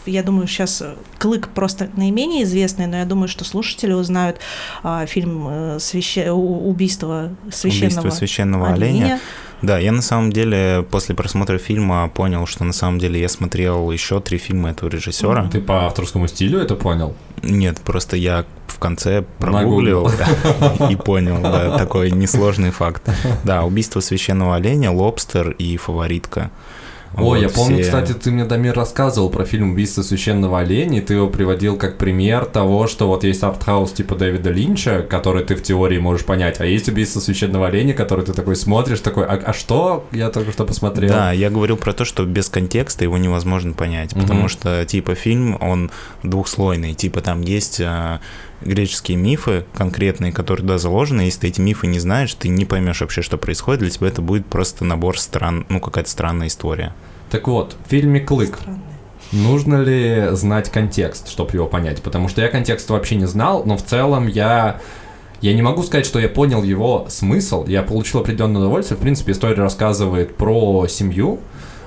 я думаю, сейчас Клык просто наименее известный, но я думаю, что слушатели узнают а, фильм э, свяще... «Убийство священного, Убийство священного оленя. Да, я на самом деле после просмотра фильма понял, что на самом деле я смотрел еще три фильма этого режиссера. Ты по авторскому стилю это понял? Нет, просто я в конце прогуглил и понял, да, такой несложный факт. Да, убийство священного оленя, лобстер и фаворитка. О, вот я помню, все... кстати, ты мне, Дамир, рассказывал про фильм «Убийство священного оленя», и ты его приводил как пример того, что вот есть артхаус типа Дэвида Линча, который ты в теории можешь понять, а есть «Убийство священного оленя», который ты такой смотришь, такой, а, а что? Я только что посмотрел. Да, я говорил про то, что без контекста его невозможно понять, угу. потому что, типа, фильм, он двухслойный, типа, там есть а, греческие мифы конкретные, которые туда заложены. Если ты эти мифы не знаешь, ты не поймешь вообще, что происходит. Для тебя это будет просто набор стран, ну, какая-то странная история. Так вот, в фильме «Клык» Странный. нужно ли знать контекст, чтобы его понять? Потому что я контекст вообще не знал, но в целом я... Я не могу сказать, что я понял его смысл. Я получил определенное удовольствие. В принципе, история рассказывает про семью,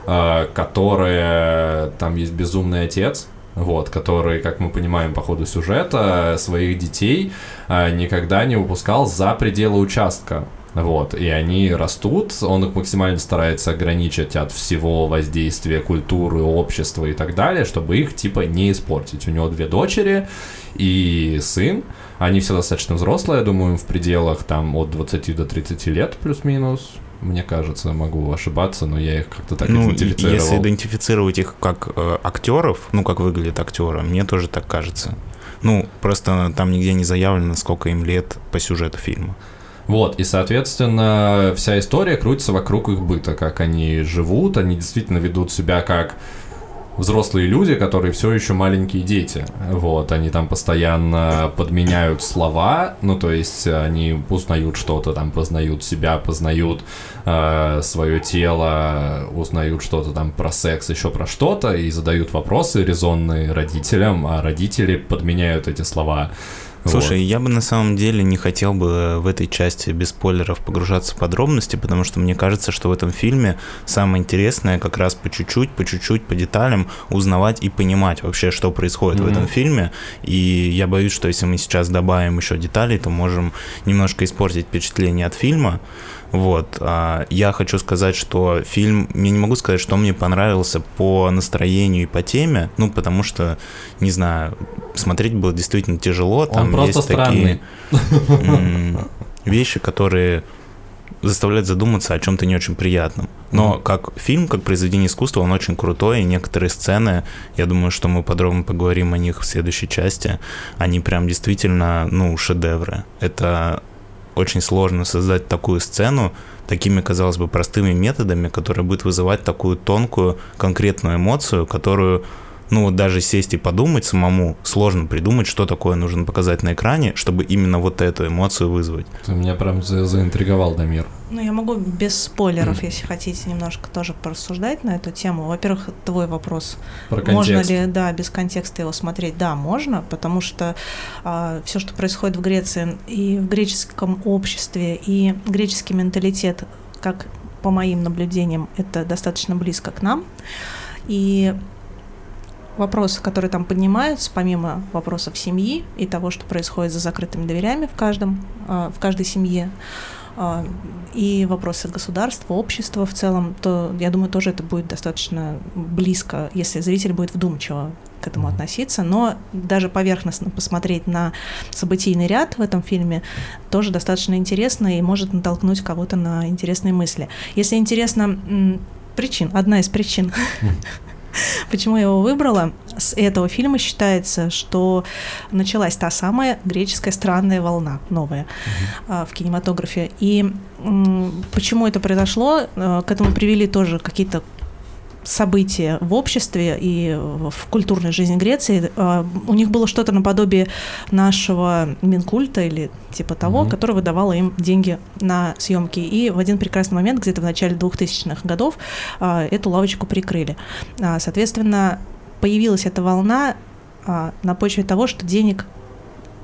э, которая... Там есть безумный отец, вот, который, как мы понимаем по ходу сюжета, своих детей а, никогда не выпускал за пределы участка. Вот, и они растут, он их максимально старается ограничить от всего воздействия культуры, общества и так далее, чтобы их, типа, не испортить. У него две дочери и сын, они все достаточно взрослые, я думаю, в пределах там от 20 до 30 лет плюс-минус, мне кажется, могу ошибаться, но я их как-то так ну, идентифицировал. Если идентифицировать их как э, актеров, ну, как выглядят актеры, мне тоже так кажется. Ну, просто там нигде не заявлено, сколько им лет по сюжету фильма. Вот, и, соответственно, вся история крутится вокруг их быта, как они живут, они действительно ведут себя как взрослые люди, которые все еще маленькие дети. Вот, они там постоянно подменяют слова, ну, то есть они узнают что-то, там, познают себя, познают э, свое тело, узнают что-то там про секс, еще про что-то, и задают вопросы резонные родителям, а родители подменяют эти слова Слушай, вот. я бы на самом деле не хотел бы в этой части без спойлеров погружаться в подробности, потому что мне кажется, что в этом фильме самое интересное как раз по чуть-чуть, по чуть-чуть, по деталям узнавать и понимать вообще, что происходит mm-hmm. в этом фильме. И я боюсь, что если мы сейчас добавим еще деталей, то можем немножко испортить впечатление от фильма. Вот. А я хочу сказать, что фильм, я не могу сказать, что мне понравился по настроению и по теме, ну, потому что, не знаю, смотреть было действительно тяжело. Там Он просто есть странный. такие вещи, которые заставляют задуматься о чем-то не очень приятном. Но как фильм, как произведение искусства, он очень крутой, и некоторые сцены, я думаю, что мы подробно поговорим о них в следующей части, они прям действительно, ну, шедевры. Это очень сложно создать такую сцену такими, казалось бы, простыми методами, которая будет вызывать такую тонкую, конкретную эмоцию, которую ну вот даже сесть и подумать самому, сложно придумать, что такое нужно показать на экране, чтобы именно вот эту эмоцию вызвать. Ты меня прям за заинтриговал, Дамир. Ну, я могу без спойлеров, если хотите, немножко тоже порассуждать на эту тему. Во-первых, твой вопрос. Про Можно контекст. ли, да, без контекста его смотреть? Да, можно, потому что все, что происходит в Греции и в греческом обществе, и греческий менталитет, как по моим наблюдениям, это достаточно близко к нам. И вопросы, которые там поднимаются, помимо вопросов семьи и того, что происходит за закрытыми дверями в каждом, а, в каждой семье, а, и вопросы государства, общества в целом, то я думаю, тоже это будет достаточно близко, если зритель будет вдумчиво к этому относиться. Но даже поверхностно посмотреть на событийный ряд в этом фильме тоже достаточно интересно и может натолкнуть кого-то на интересные мысли. Если интересно, причин, одна из причин, Почему я его выбрала? С этого фильма считается, что началась та самая греческая странная волна, новая, а, в кинематографе. И почему это произошло? Э, К этому привели тоже какие-то события в обществе и в культурной жизни Греции. Э, У них было что-то наподобие нашего Минкульта или типа того, Мгм. который выдавал им деньги на съемки. И в один прекрасный момент, где-то в начале 2000-х годов, а, эту лавочку прикрыли. А, Соответственно, появилась эта волна на почве того, что денег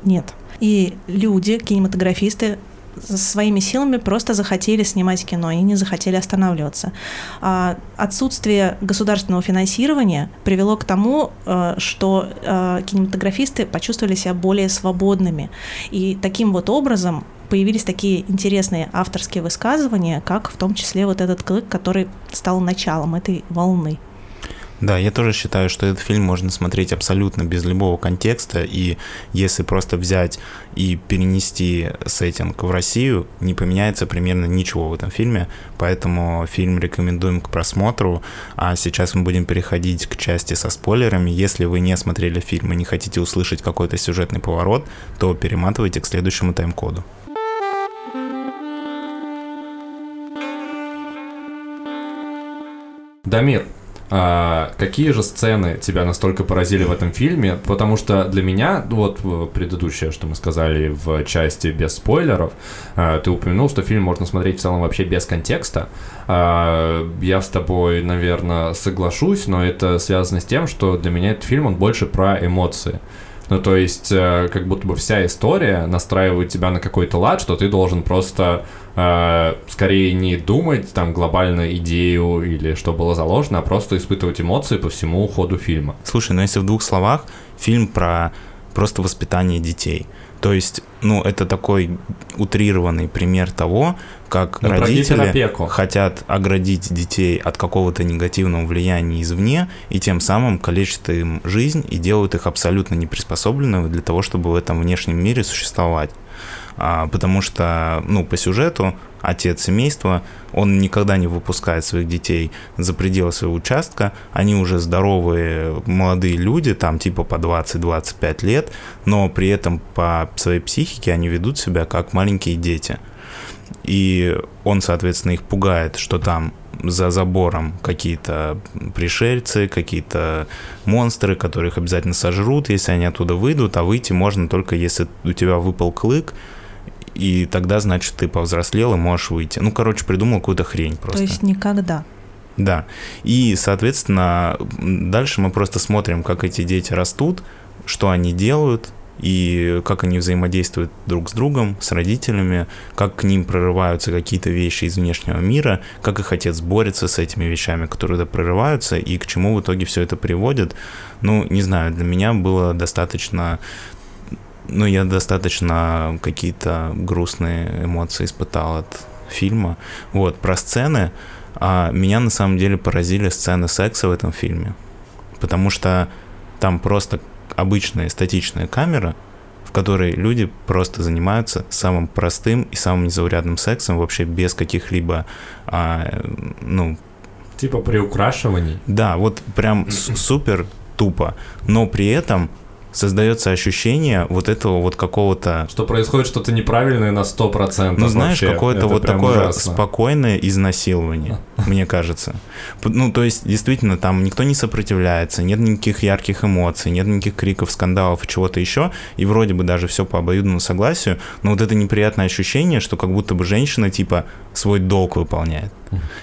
нет. И люди, кинематографисты, своими силами просто захотели снимать кино и не захотели останавливаться. А, Отсутствие государственного финансирования привело к тому, э, что э, кинематографисты почувствовали себя более свободными. И таким вот образом появились такие интересные авторские высказывания, как в том числе вот этот клык, который стал началом этой волны. Да, я тоже считаю, что этот фильм можно смотреть абсолютно без любого контекста, и если просто взять и перенести сеттинг в Россию, не поменяется примерно ничего в этом фильме, поэтому фильм рекомендуем к просмотру, а сейчас мы будем переходить к части со спойлерами. Если вы не смотрели фильм и не хотите услышать какой-то сюжетный поворот, то перематывайте к следующему тайм-коду. Дамир, а какие же сцены тебя настолько поразили в этом фильме? Потому что для меня, вот э, предыдущее, что мы сказали в части без спойлеров, а, ты упомянул, что фильм можно смотреть в целом вообще без контекста. А, Я с тобой, наверное, соглашусь, но это связано с тем, что для меня этот фильм, он больше про эмоции. Ну, то есть, э, как будто бы вся история настраивает тебя на какой-то лад, что ты должен просто э, скорее не думать там глобальную идею или что было заложено, а просто испытывать эмоции по всему ходу фильма. Слушай, ну если в двух словах, фильм про просто воспитание детей. То есть, ну, это такой утрированный пример того, как Ну, родители хотят оградить детей от какого-то негативного влияния извне, и тем самым калечат им жизнь и делают их абсолютно неприспособленными для того, чтобы в этом внешнем мире существовать. А, потому что, ну, по сюжету отец семейства, он никогда не выпускает своих детей за пределы своего участка, они уже здоровые молодые люди, там типа по 20-25 лет, но при этом по своей психике они ведут себя как маленькие дети. И он, соответственно, их пугает, что там за забором какие-то пришельцы, какие-то монстры, которые их обязательно сожрут, если они оттуда выйдут, а выйти можно только если у тебя выпал клык, и тогда, значит, ты повзрослел и можешь выйти. Ну, короче, придумал какую-то хрень просто. То есть никогда. Да. И, соответственно, дальше мы просто смотрим, как эти дети растут, что они делают, и как они взаимодействуют друг с другом, с родителями, как к ним прорываются какие-то вещи из внешнего мира, как их отец борется с этими вещами, которые туда прорываются, и к чему в итоге все это приводит. Ну, не знаю, для меня было достаточно ну, я достаточно какие-то грустные эмоции испытал от фильма. Вот, про сцены. А меня на самом деле поразили сцены секса в этом фильме. Потому что там просто обычная статичная камера, в которой люди просто занимаются самым простым и самым незаурядным сексом, вообще без каких-либо, а, ну, Типа приукрашиваний. да, вот прям супер тупо, но при этом создается ощущение вот этого вот какого-то... Что происходит что-то неправильное на 100%. Ну, знаешь, какое-то вот такое ужасно. спокойное изнасилование, мне кажется. Ну, то есть, действительно, там никто не сопротивляется, нет никаких ярких эмоций, нет никаких криков, скандалов и чего-то еще, и вроде бы даже все по обоюдному согласию, но вот это неприятное ощущение, что как будто бы женщина, типа, свой долг выполняет.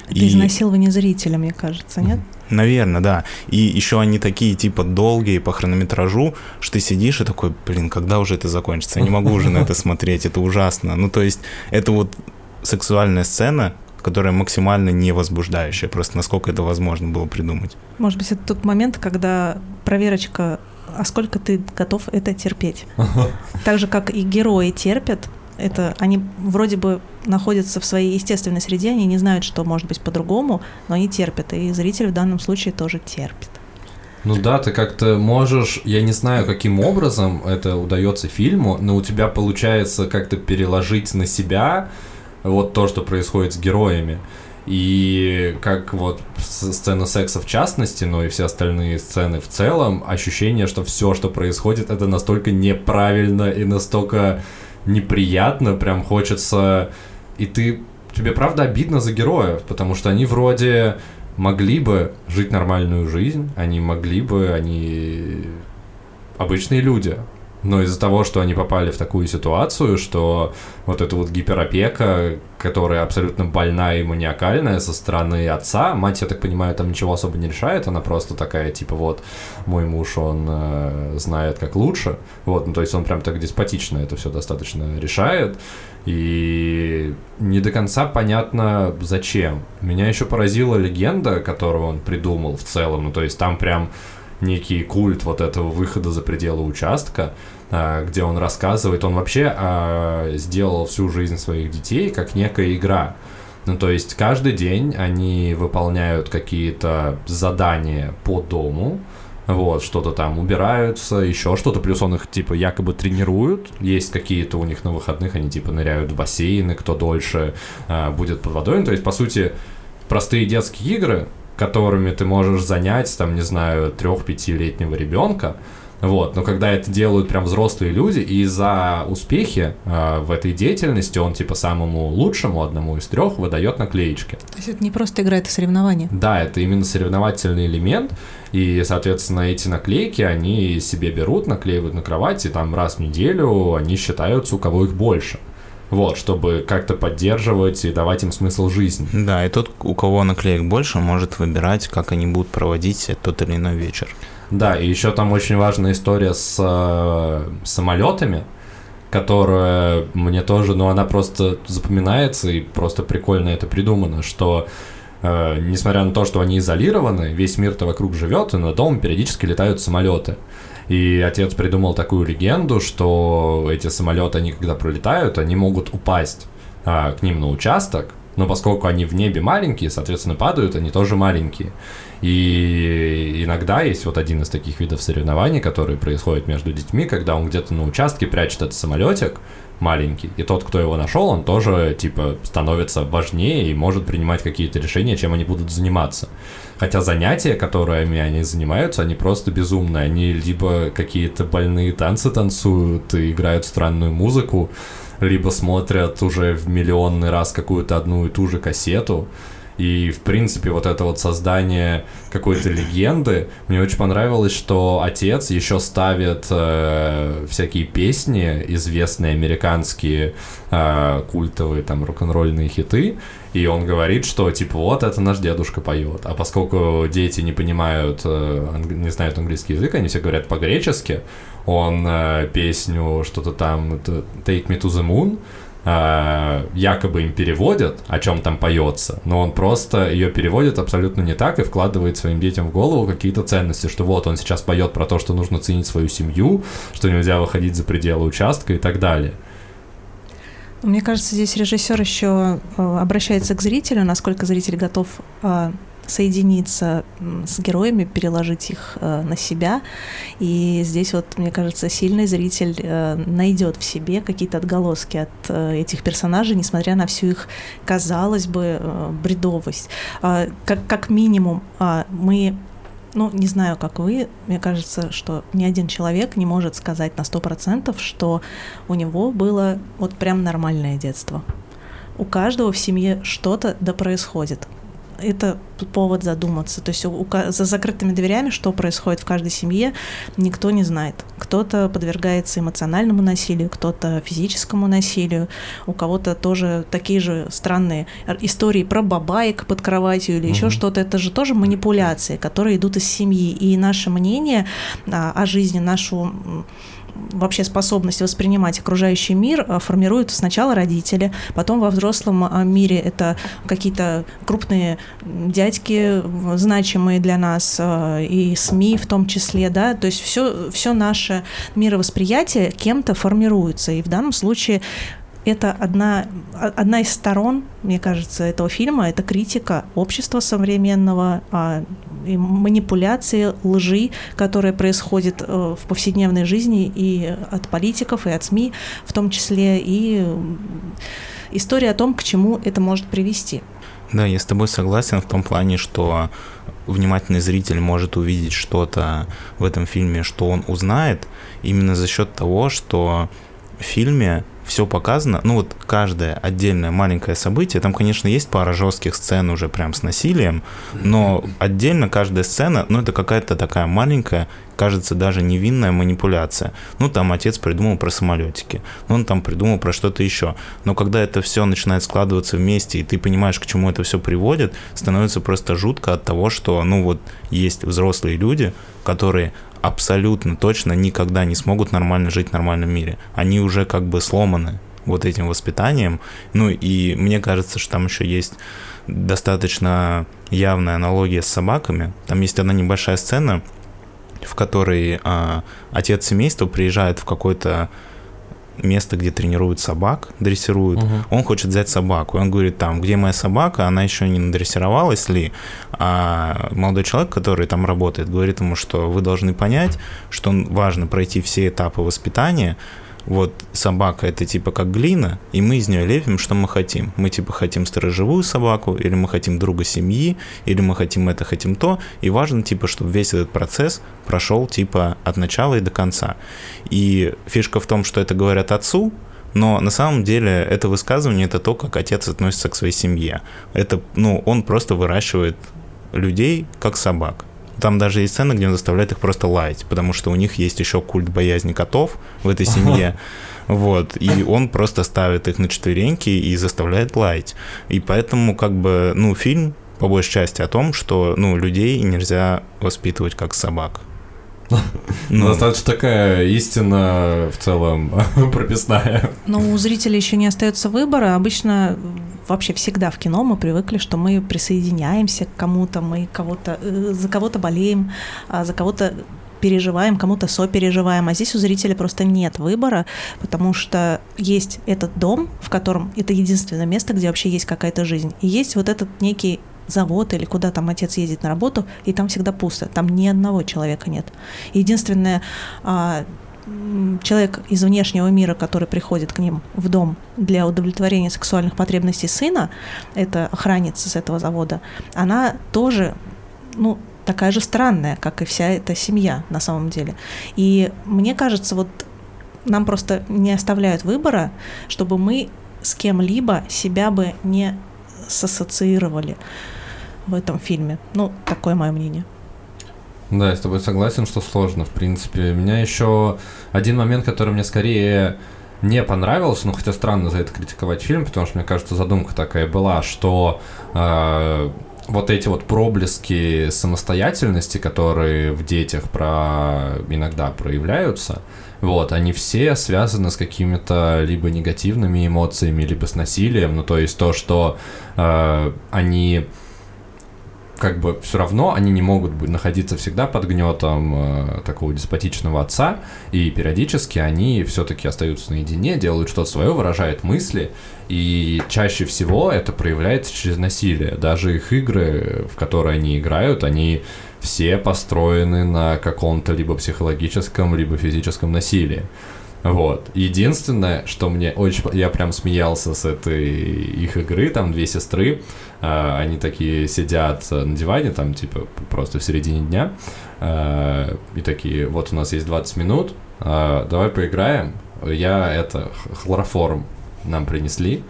Это и... изнасилование зрителя, мне кажется, нет? Наверное, да. И еще они такие, типа, долгие по хронометражу, что ты сидишь и такой, блин, когда уже это закончится? Я не могу уже на это смотреть, это ужасно. Ну, то есть, это вот сексуальная сцена, которая максимально не возбуждающая, просто насколько это возможно было придумать. Может быть, это тот момент, когда проверочка, а сколько ты готов это терпеть? Так же, как и герои терпят, это они вроде бы находятся в своей естественной среде, они не знают, что может быть по-другому, но они терпят, и зритель в данном случае тоже терпит. Ну да, ты как-то можешь, я не знаю, каким образом это удается фильму, но у тебя получается как-то переложить на себя вот то, что происходит с героями. И как вот сцена секса в частности, но и все остальные сцены в целом, ощущение, что все, что происходит, это настолько неправильно и настолько неприятно, прям хочется... И ты... Тебе правда обидно за героев, потому что они вроде могли бы жить нормальную жизнь, они могли бы, они обычные люди, но из-за того, что они попали в такую ситуацию, что вот эта вот гиперопека, которая абсолютно больная и маниакальная со стороны отца, мать, я так понимаю, там ничего особо не решает, она просто такая, типа, вот, мой муж, он э, знает, как лучше, вот, ну, то есть он прям так деспотично это все достаточно решает, и не до конца понятно, зачем. Меня еще поразила легенда, которую он придумал в целом. Ну, то есть там прям некий культ вот этого выхода за пределы участка, где он рассказывает, он вообще а, сделал всю жизнь своих детей как некая игра. Ну, то есть каждый день они выполняют какие-то задания по дому, вот, что-то там убираются, еще что-то, плюс он их, типа, якобы тренируют, есть какие-то у них на выходных, они, типа, ныряют в бассейны, кто дольше э, будет под водой, ну, то есть, по сути, простые детские игры, которыми ты можешь занять, там, не знаю, трех-пятилетнего ребенка, вот, но когда это делают прям взрослые люди, и за успехи э, в этой деятельности он типа самому лучшему, одному из трех, выдает наклеечки. То есть это не просто игра, это соревнование? Да, это именно соревновательный элемент, и, соответственно, эти наклейки они себе берут, наклеивают на кровать, и там раз в неделю они считаются, у кого их больше. Вот, чтобы как-то поддерживать и давать им смысл жизни. Да, и тот, у кого наклеек больше, может выбирать, как они будут проводить тот или иной вечер. Да, и еще там очень важная история с э, самолетами, которая мне тоже, ну, она просто запоминается и просто прикольно это придумано, что э, несмотря на то, что они изолированы, весь мир-то вокруг живет, и над домом периодически летают самолеты. И отец придумал такую легенду, что эти самолеты, они когда пролетают, они могут упасть а, к ним на участок, но поскольку они в небе маленькие, соответственно, падают, они тоже маленькие. И иногда есть вот один из таких видов соревнований, которые происходят между детьми, когда он где-то на участке прячет этот самолетик маленький, и тот, кто его нашел, он тоже, типа, становится важнее и может принимать какие-то решения, чем они будут заниматься. Хотя занятия, которыми они занимаются, они просто безумные. Они либо какие-то больные танцы танцуют и играют странную музыку, либо смотрят уже в миллионный раз какую-то одну и ту же кассету. И, в принципе, вот это вот создание какой-то легенды, мне очень понравилось, что отец еще ставит э, всякие песни, известные американские э, культовые там рок-н-ролльные хиты, и он говорит, что типа вот это наш дедушка поет. А поскольку дети не понимают, э, не знают английский язык, они все говорят по-гречески, он э, песню что-то там Take Me to the Moon э, якобы им переводят, о чем там поется, но он просто ее переводит абсолютно не так и вкладывает своим детям в голову какие-то ценности, что вот он сейчас поет про то, что нужно ценить свою семью, что нельзя выходить за пределы участка и так далее. Мне кажется, здесь режиссер еще э, обращается к зрителю, насколько зритель готов э, соединиться с героями, переложить их э, на себя. И здесь вот, мне кажется, сильный зритель э, найдет в себе какие-то отголоски от э, этих персонажей, несмотря на всю их, казалось бы, бредовость. Э, как, как минимум, э, мы ну, не знаю, как вы, мне кажется, что ни один человек не может сказать на сто процентов, что у него было вот прям нормальное детство. У каждого в семье что-то да происходит это повод задуматься. То есть у, за закрытыми дверями, что происходит в каждой семье, никто не знает. Кто-то подвергается эмоциональному насилию, кто-то физическому насилию, у кого-то тоже такие же странные истории про бабаек под кроватью или еще что-то. Это же тоже манипуляции, которые идут из семьи. И наше мнение а, о жизни, нашу вообще способность воспринимать окружающий мир э, формируют сначала родители, потом во взрослом э, мире. Это какие-то крупные дядьки, значимые для нас, э, и СМИ в том числе, да, то есть все, все наше мировосприятие кем-то формируется, и в данном случае это одна, одна из сторон, мне кажется, этого фильма, это критика общества современного, а, манипуляции, лжи, которые происходят э, в повседневной жизни и от политиков, и от СМИ в том числе, и история о том, к чему это может привести. Да, я с тобой согласен в том плане, что внимательный зритель может увидеть что-то в этом фильме, что он узнает, именно за счет того, что в фильме все показано, ну вот каждое отдельное маленькое событие, там, конечно, есть пара жестких сцен уже прям с насилием, но отдельно каждая сцена, ну это какая-то такая маленькая, кажется, даже невинная манипуляция. Ну там отец придумал про самолетики, ну он там придумал про что-то еще. Но когда это все начинает складываться вместе, и ты понимаешь, к чему это все приводит, становится просто жутко от того, что, ну вот, есть взрослые люди, которые абсолютно точно никогда не смогут нормально жить в нормальном мире. Они уже как бы сломаны вот этим воспитанием. Ну и мне кажется, что там еще есть достаточно явная аналогия с собаками. Там есть одна небольшая сцена, в которой а, отец семейства приезжает в какой-то место, где тренируют собак, дрессируют. Угу. Он хочет взять собаку. Он говорит, там, где моя собака, она еще не надрессировалась ли. А молодой человек, который там работает, говорит ему, что вы должны понять, что важно пройти все этапы воспитания, вот собака это типа как глина, и мы из нее лепим, что мы хотим. Мы типа хотим сторожевую собаку, или мы хотим друга семьи, или мы хотим это, хотим то, и важно типа, чтобы весь этот процесс прошел типа от начала и до конца. И фишка в том, что это говорят отцу, но на самом деле это высказывание это то, как отец относится к своей семье. Это, ну, он просто выращивает людей как собак. Там даже есть сцена, где он заставляет их просто лаять, потому что у них есть еще культ боязни котов в этой семье. Вот, и он просто ставит их на четвереньки и заставляет лаять. И поэтому, как бы, ну, фильм по большей части о том, что, ну, людей нельзя воспитывать как собак. Ну, достаточно такая истина в целом прописная. Но у зрителей еще не остается выбора. Обычно вообще всегда в кино мы привыкли, что мы присоединяемся к кому-то, мы кого-то э, за кого-то болеем, а за кого-то переживаем, кому-то сопереживаем, а здесь у зрителя просто нет выбора, потому что есть этот дом, в котором это единственное место, где вообще есть какая-то жизнь, и есть вот этот некий завод или куда там отец ездит на работу, и там всегда пусто, там ни одного человека нет. Единственное, а, человек из внешнего мира, который приходит к ним в дом для удовлетворения сексуальных потребностей сына, это охранница с этого завода, она тоже, ну, такая же странная, как и вся эта семья на самом деле. И мне кажется, вот нам просто не оставляют выбора, чтобы мы с кем-либо себя бы не сассоциировали в этом фильме. Ну, такое мое мнение. Да, я с тобой согласен, что сложно, в принципе. У меня еще один момент, который мне скорее не понравился, ну хотя странно за это критиковать фильм, потому что, мне кажется, задумка такая была, что э, вот эти вот проблески самостоятельности, которые в детях про иногда проявляются, вот, они все связаны с какими-то либо негативными эмоциями, либо с насилием, ну то есть то, что э, они как бы все равно они не могут быть, находиться всегда под гнетом э, такого деспотичного отца, и периодически они все-таки остаются наедине, делают что-то свое, выражают мысли, и чаще всего это проявляется через насилие. Даже их игры, в которые они играют, они все построены на каком-то либо психологическом, либо физическом насилии. Вот. Единственное, что мне очень... Я прям смеялся с этой их игры, там две сестры, э, они такие сидят на диване, там типа просто в середине дня, э, и такие, вот у нас есть 20 минут, э, давай поиграем. Я это, хлороформ нам принесли,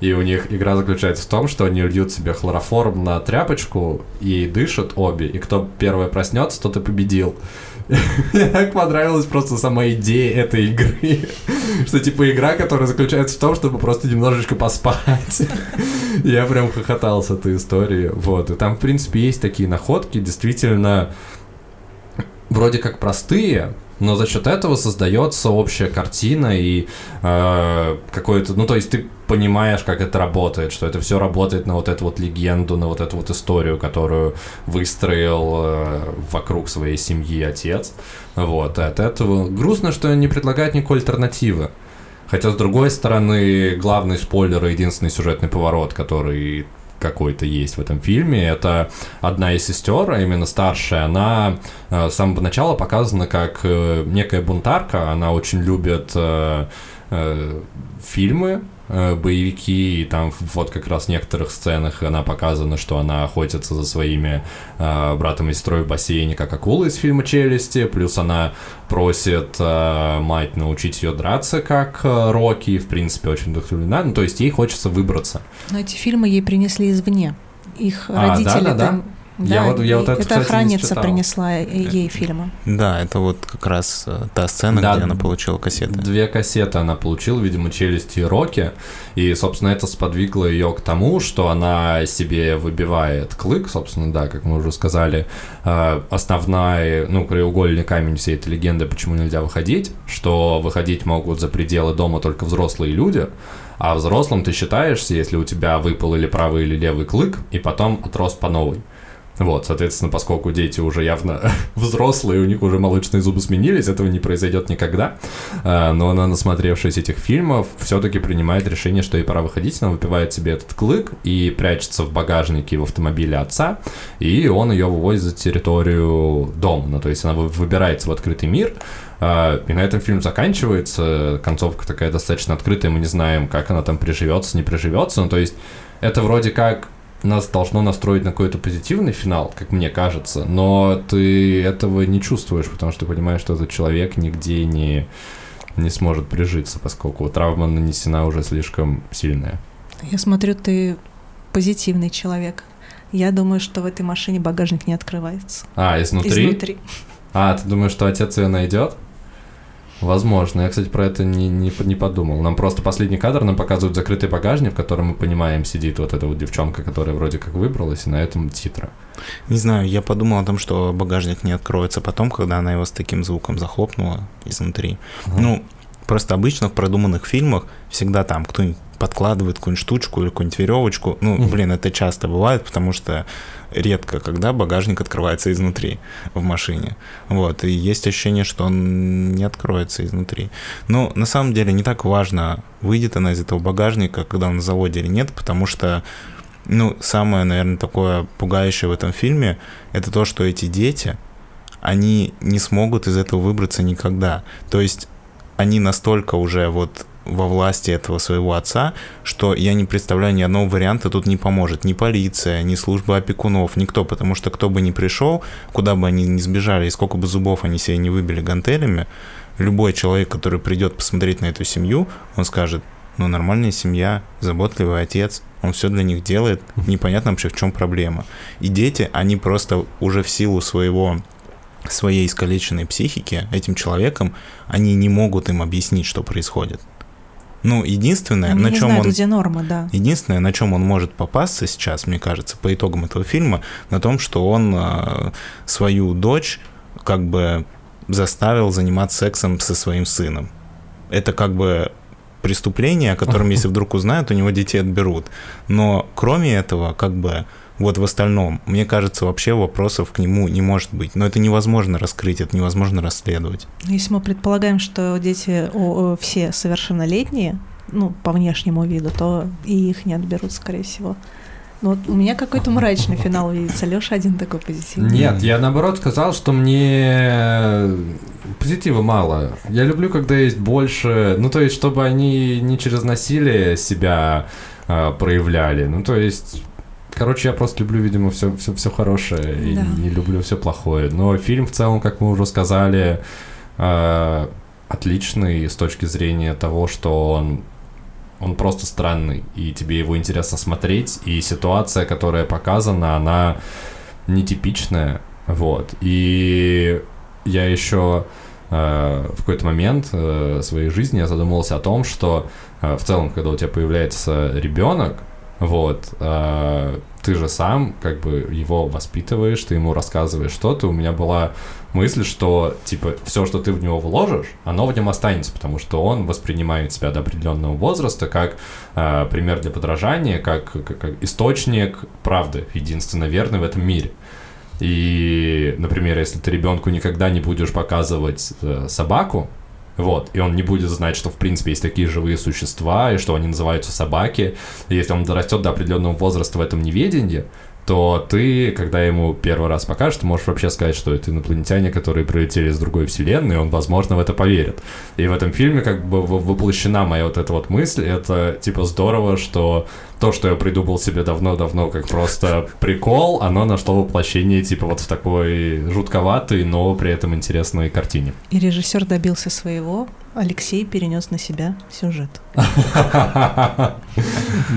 и у них игра заключается в том, что они льют себе хлороформ на тряпочку и дышат обе. И кто первый проснется, тот и победил. Мне так понравилась просто сама идея этой игры. Что типа игра, которая заключается в том, чтобы просто немножечко поспать. Я прям хохотал с этой истории. Вот. И там, в принципе, есть такие находки, действительно, вроде как простые, но за счет этого создается общая картина и э, какой-то, ну то есть ты понимаешь, как это работает, что это все работает на вот эту вот легенду, на вот эту вот историю, которую выстроил э, вокруг своей семьи отец. Вот, и от этого грустно, что не предлагают никакой альтернативы. Хотя, с другой стороны, главный спойлер и единственный сюжетный поворот, который какой-то есть в этом фильме. Это одна из сестер, а именно старшая, она э, с самого начала показана как э, некая бунтарка. Она очень любит э, фильмы боевики, и там вот как раз в некоторых сценах она показана, что она охотится за своими э, братом и сестрой в бассейне, как акула из фильма «Челюсти», плюс она просит э, мать научить ее драться, как э, Рокки, в принципе, очень вдохновлена, ну, то есть ей хочется выбраться. Но эти фильмы ей принесли извне. Их А, родители да, да, там да. Я вот- я вот это, это кстати, охранница принесла ей фильмы. Да, это вот как раз э, та сцена, Да. где она получила кассеты. Две кассеты она получила, видимо, челюсти и Рокки. И, собственно, это сподвигло ее к тому, что она себе выбивает клык, собственно, да, как мы уже сказали. Э, Основная, ну, краеугольный камень всей этой легенды, почему нельзя выходить, что выходить могут за пределы дома только взрослые люди, а взрослым ты считаешься, если у тебя выпал или правый, или левый клык, и потом отрос по новой. Вот, соответственно, поскольку дети уже явно взрослые, у них уже молочные зубы сменились, этого не произойдет никогда. А, Но она, насмотревшись этих фильмов, все-таки принимает решение, что ей пора выходить. Она выпивает себе этот клык и прячется в багажнике в автомобиле отца, и он ее вывозит за территорию дома. Ну, то есть она вы- выбирается в открытый мир, а, и на этом фильм заканчивается. Концовка такая достаточно открытая, мы не знаем, как она там приживется, не приживется. Ну, то есть это вроде как нас должно настроить на какой-то позитивный финал, как мне кажется, но ты этого не чувствуешь, потому что ты понимаешь, что этот человек нигде не, не сможет прижиться, поскольку травма нанесена уже слишком сильная. Я смотрю, ты позитивный человек. Я думаю, что в этой машине багажник не открывается. А, изнутри? Изнутри. А, ты думаешь, что отец ее найдет? Возможно. Я, кстати, про это не, не, не подумал. Нам просто последний кадр нам показывают закрытый багажник, в котором мы понимаем, сидит вот эта вот девчонка, которая вроде как выбралась, и на этом титры. Не знаю, я подумал о том, что багажник не откроется потом, когда она его с таким звуком захлопнула изнутри. Ага. Ну, просто обычно в продуманных фильмах всегда там кто-нибудь подкладывает какую-нибудь штучку или какую-нибудь веревочку. Ну, блин, это часто бывает, потому что редко, когда багажник открывается изнутри в машине. Вот, и есть ощущение, что он не откроется изнутри. Но на самом деле не так важно, выйдет она из этого багажника, когда он на заводе или нет, потому что ну, самое, наверное, такое пугающее в этом фильме, это то, что эти дети, они не смогут из этого выбраться никогда. То есть они настолько уже вот во власти этого своего отца, что я не представляю ни одного варианта тут не поможет. Ни полиция, ни служба опекунов, никто, потому что кто бы ни пришел, куда бы они ни сбежали, и сколько бы зубов они себе не выбили гантелями, любой человек, который придет посмотреть на эту семью, он скажет, ну, нормальная семья, заботливый отец, он все для них делает, непонятно вообще в чем проблема. И дети, они просто уже в силу своего своей искалеченной психики этим человеком, они не могут им объяснить, что происходит. Ну, единственное, Они на не чем знают, он... где норма, да. Единственное, на чем он может попасться сейчас, мне кажется, по итогам этого фильма, на том, что он э, свою дочь как бы заставил заниматься сексом со своим сыном. Это как бы преступление, о котором, если вдруг узнают, у него детей отберут. Но кроме этого, как бы вот в остальном, мне кажется, вообще вопросов к нему не может быть. Но это невозможно раскрыть, это невозможно расследовать. Если мы предполагаем, что дети о, о, все совершеннолетние, ну, по внешнему виду, то и их не отберут, скорее всего. Но вот у меня какой-то мрачный финал видится. Леша один такой позитивный. Нет, я наоборот сказал, что мне позитива мало. Я люблю, когда есть больше, ну то есть, чтобы они не через насилие себя э, проявляли. Ну то есть, короче, я просто люблю, видимо, все, все, все хорошее и Да. не люблю все плохое. Но фильм в целом, как мы уже сказали, э, отличный с точки зрения того, что он он просто странный, и тебе его интересно смотреть, и ситуация, которая показана, она нетипичная, вот. И я еще э, в какой-то момент э, своей жизни я задумался о том, что э, в целом, когда у тебя появляется ребенок, вот, э, ты же сам как бы его воспитываешь, ты ему рассказываешь что-то. У меня была мысль, что типа все, что ты в него вложишь, оно в нем останется, потому что он воспринимает себя до определенного возраста как э, пример для подражания, как, как, как источник правды, единственно верный в этом мире. И, например, если ты ребенку никогда не будешь показывать э, собаку, вот, и он не будет знать, что в принципе есть такие живые существа, и что они называются собаки. И если он дорастет до определенного возраста в этом неведении, то ты, когда ему первый раз покажешь, ты можешь вообще сказать, что это инопланетяне, которые прилетели из другой вселенной, и он, возможно, в это поверит. И в этом фильме как бы воплощена моя вот эта вот мысль. Это типа здорово, что то, что я придумал себе давно-давно как просто прикол, оно нашло воплощение типа вот в такой жутковатой, но при этом интересной картине. И режиссер добился своего, Алексей перенес на себя сюжет.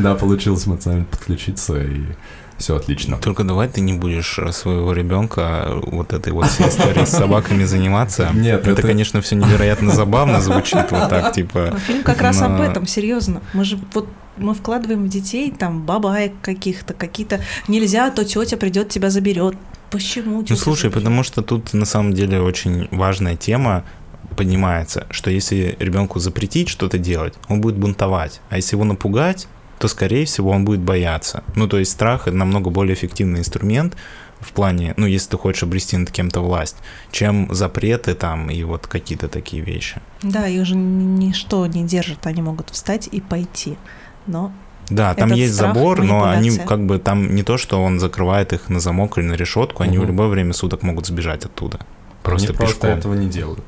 Да, получилось эмоционально подключиться, и все отлично. Только давай ты не будешь э, своего ребенка вот этой вот всей историей с собаками заниматься. Нет, это, это- конечно, все невероятно забавно звучит вот так, типа. Но фильм как раз об этом, серьезно. Мы же вот мы вкладываем в детей там бабаек каких-то, какие-то нельзя, то тетя придет тебя заберет. Почему? Ну слушай, потому что тут на самом деле очень важная тема поднимается, что если ребенку запретить что-то делать, он будет бунтовать, а если его напугать, то скорее всего он будет бояться. Ну то есть страх это намного более эффективный инструмент в плане, ну если ты хочешь обрести над кем-то власть, чем запреты там и вот какие-то такие вещи. Да, их же ни- ничто не держит, они могут встать и пойти. Но Да, там Этот есть страх, забор, но они как бы там не то, что он закрывает их на замок или на решетку, они в любое время суток могут сбежать оттуда. Просто Они просто этого не делают.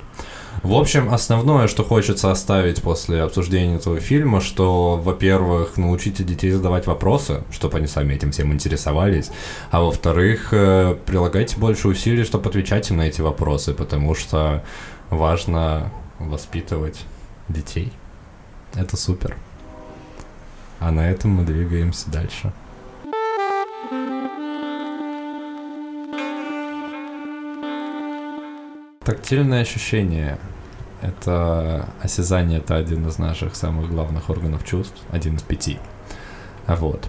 В общем, основное, что хочется оставить после обсуждения этого фильма, что, во-первых, научите детей задавать вопросы, чтобы они сами этим всем интересовались, а во-вторых, э, прилагайте больше усилий, чтобы отвечать им на эти вопросы, потому что важно воспитывать детей. Это супер. А на этом мы двигаемся дальше. Тактильное ощущение. Это осязание, это один из наших самых главных органов чувств, один из пяти. А Вот.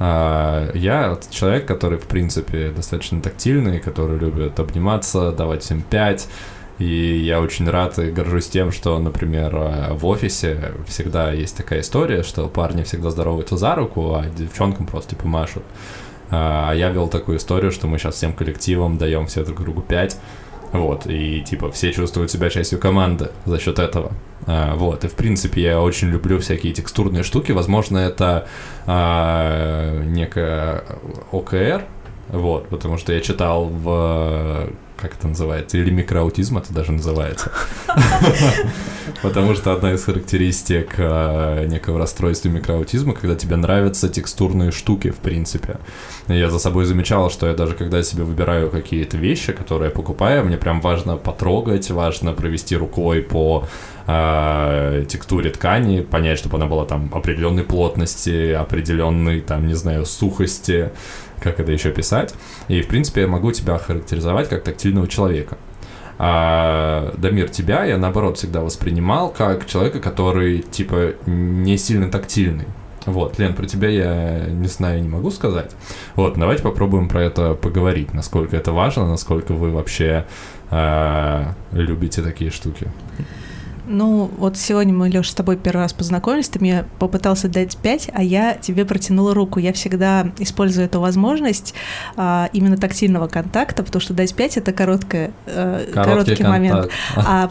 А, Я человек, который, в принципе, достаточно тактильный, который любит обниматься, давать всем пять. И я очень рад и горжусь тем, что, например, э, в офисе всегда есть такая история, что парни всегда здороваются за руку, а девчонкам просто типа машут. А я вел такую историю, что мы сейчас всем коллективом даем все друг другу 5. Вот, и типа все чувствуют себя частью команды за счет этого. А, вот, и в принципе я очень люблю всякие текстурные штуки. Возможно, это а, некая ОКР, вот, потому что я читал в как это называется, или микроаутизм это даже называется. Потому что одна из характеристик э, некого расстройства микроаутизма, когда тебе нравятся текстурные штуки, в принципе. Я за собой замечал, что я даже когда себе выбираю какие-то вещи, которые я покупаю, мне прям важно потрогать, важно провести рукой по э, текстуре ткани, понять, чтобы она была там определенной плотности, определенной, там, не знаю, сухости, как это еще писать. И, в принципе, я могу тебя характеризовать как тактильного человека. А Дамир, тебя я, наоборот, всегда воспринимал как человека, который, типа, не сильно тактильный. Вот, Лен, про тебя я не знаю, не могу сказать. Вот, давайте попробуем про это поговорить, насколько это важно, насколько вы вообще а, любите такие штуки. Ну, вот сегодня мы, Лёша, с тобой первый раз познакомились, ты мне попытался дать 5, а я тебе протянула руку. Я всегда использую эту возможность а, именно тактильного контакта, потому что дать 5 — это короткое, э, Короткий короткий момент. А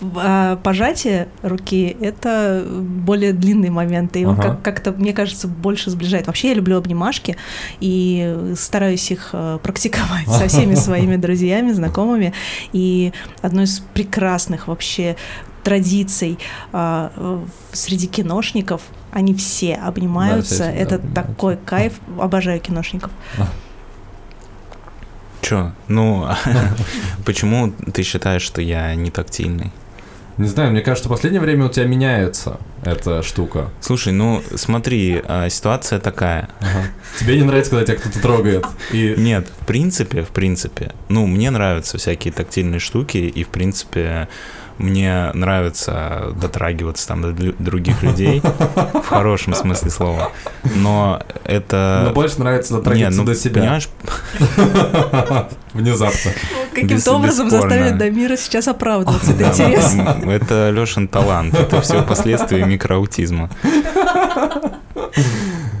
а пожатие руки — это более длинный момент, и он Ага. как- как-то, мне кажется, больше сближает. Вообще я люблю обнимашки и стараюсь их э, практиковать со всеми своими друзьями, знакомыми. И одной из прекрасных вообще традиций а, среди киношников они все обнимаются. всегда это обнимаются. такой кайф. Обожаю киношников. Чё? Ну, почему ты считаешь, что я не тактильный? Не знаю, мне кажется, в последнее время у тебя меняется эта штука. Слушай, ну смотри, а, ситуация такая. Тебе не нравится, когда тебя кто-то трогает. И Нет, в принципе, в принципе, ну, мне нравятся всякие тактильные штуки, и, в принципе, мне нравится дотрагиваться там до других людей, в хорошем смысле слова. Но это... но больше нравится Не, дотрагиваться ну, до себя. понимаешь, Внезапно. Каким-то образом заставить Дамира сейчас оправдываться. Это интересно. это Лешин талант, это все последствия микроаутизма.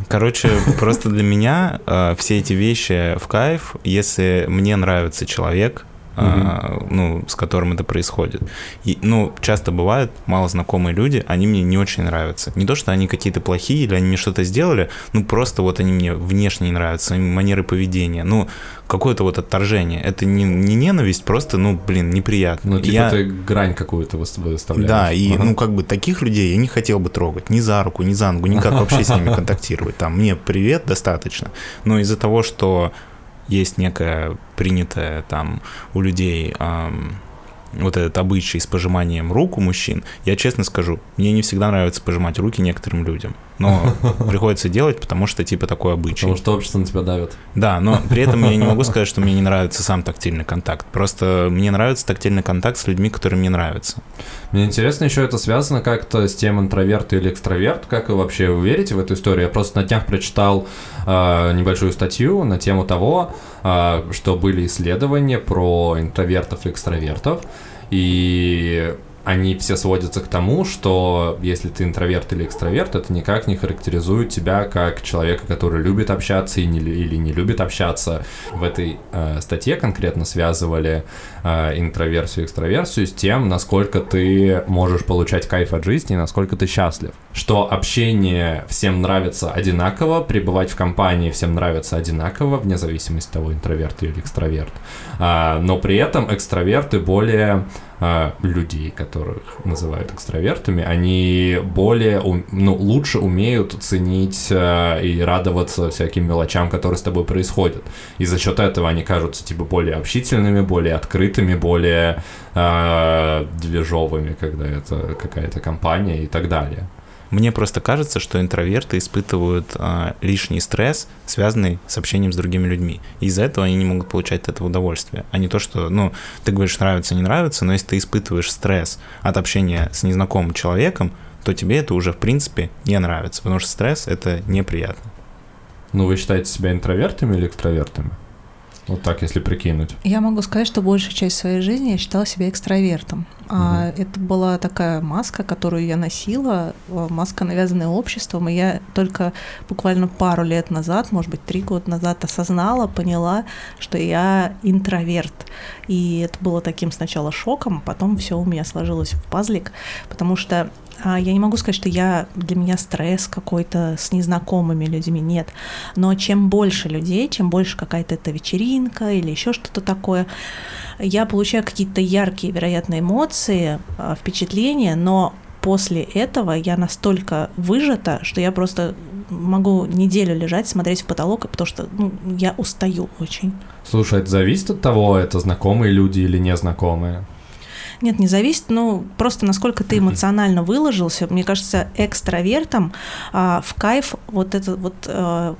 Короче, просто для меня э, все эти вещи в кайф, если мне нравится человек, э, ну, с которым это происходит. И, ну, часто бывает, малознакомые люди, они мне не очень нравятся. Не то, что они какие-то плохие или они мне что-то сделали, ну, просто вот они мне внешне не нравятся, манеры поведения. Ну, какое-то вот отторжение. Это не, не ненависть, просто, ну, блин, неприятно. Ну, типа Я- ты грань какую-то выс- выставляешь. да, и Ага. ну как бы таких людей я не хотел бы трогать ни за руку, ни за ногу, никак вообще с ними контактировать. Там мне привет достаточно. Но из-за того, что есть некая принятая там у людей ам, вот этот обычай с пожиманием рук у мужчин, я честно скажу, мне не всегда нравится пожимать руки некоторым людям. Но приходится делать, потому что типа такой обычай. Потому что общество на тебя давит. Да, но при этом я не могу сказать, что мне не нравится сам тактильный контакт. Просто мне нравится тактильный контакт с людьми, которые мне нравятся. Мне интересно, еще это связано как-то с тем, интроверт или экстраверт. Как вы вообще вы верите в эту историю? Я просто на днях прочитал э, небольшую статью на тему того, э, что были исследования про интровертов и экстравертов. И они все сводятся к тому, что если ты интроверт или экстраверт, это никак не характеризует тебя как человека, который любит общаться и не, или не любит общаться. В этой э, статье конкретно связывали э, интроверсию и экстраверсию с тем, насколько ты можешь получать кайф от жизни и насколько ты счастлив. Что общение всем нравится одинаково, пребывать в компании всем нравится одинаково, вне зависимости от того, интроверт или экстраверт. А, но при этом экстраверты более а, людей, которых называют экстравертами, они более, ну, лучше умеют ценить а, и радоваться всяким мелочам, которые с тобой происходят. И за счет этого они кажутся типа более общительными, более открытыми, более а, движовыми, когда это какая-то компания и так далее. Мне просто кажется, что интроверты испытывают а, лишний стресс, связанный с общением с другими людьми. И из-за этого они не могут получать от этого удовольствие. А не то, что, ну, ты говоришь, нравится, не нравится, но если ты испытываешь стресс от общения с незнакомым человеком, то тебе это уже, в принципе, не нравится, потому что стресс — это неприятно. Ну, вы считаете себя интровертами или экстравертами? Вот так, если прикинуть. Я могу сказать, что большую часть своей жизни я считала себя экстравертом. А это была такая маска, которую я носила, э, маска, навязанная обществом, и я только буквально пару лет назад, может быть, три года назад осознала, поняла, что я интроверт. И это было таким сначала шоком, а потом все у меня сложилось в пазлик, потому что я не могу сказать, что я для меня стресс какой-то с незнакомыми людьми, нет. Но чем больше людей, чем больше какая-то эта вечеринка или еще что-то такое, я получаю какие-то яркие, вероятно, эмоции, а, впечатления, но после этого я настолько выжата, что я просто могу неделю лежать, смотреть в потолок, потому что ну, я устаю очень. Слушай, это зависит от того, это знакомые люди или незнакомые? Нет, не зависит, ну просто насколько ты эмоционально выложился. Мне кажется, экстравертам а, в кайф вот этот вот а,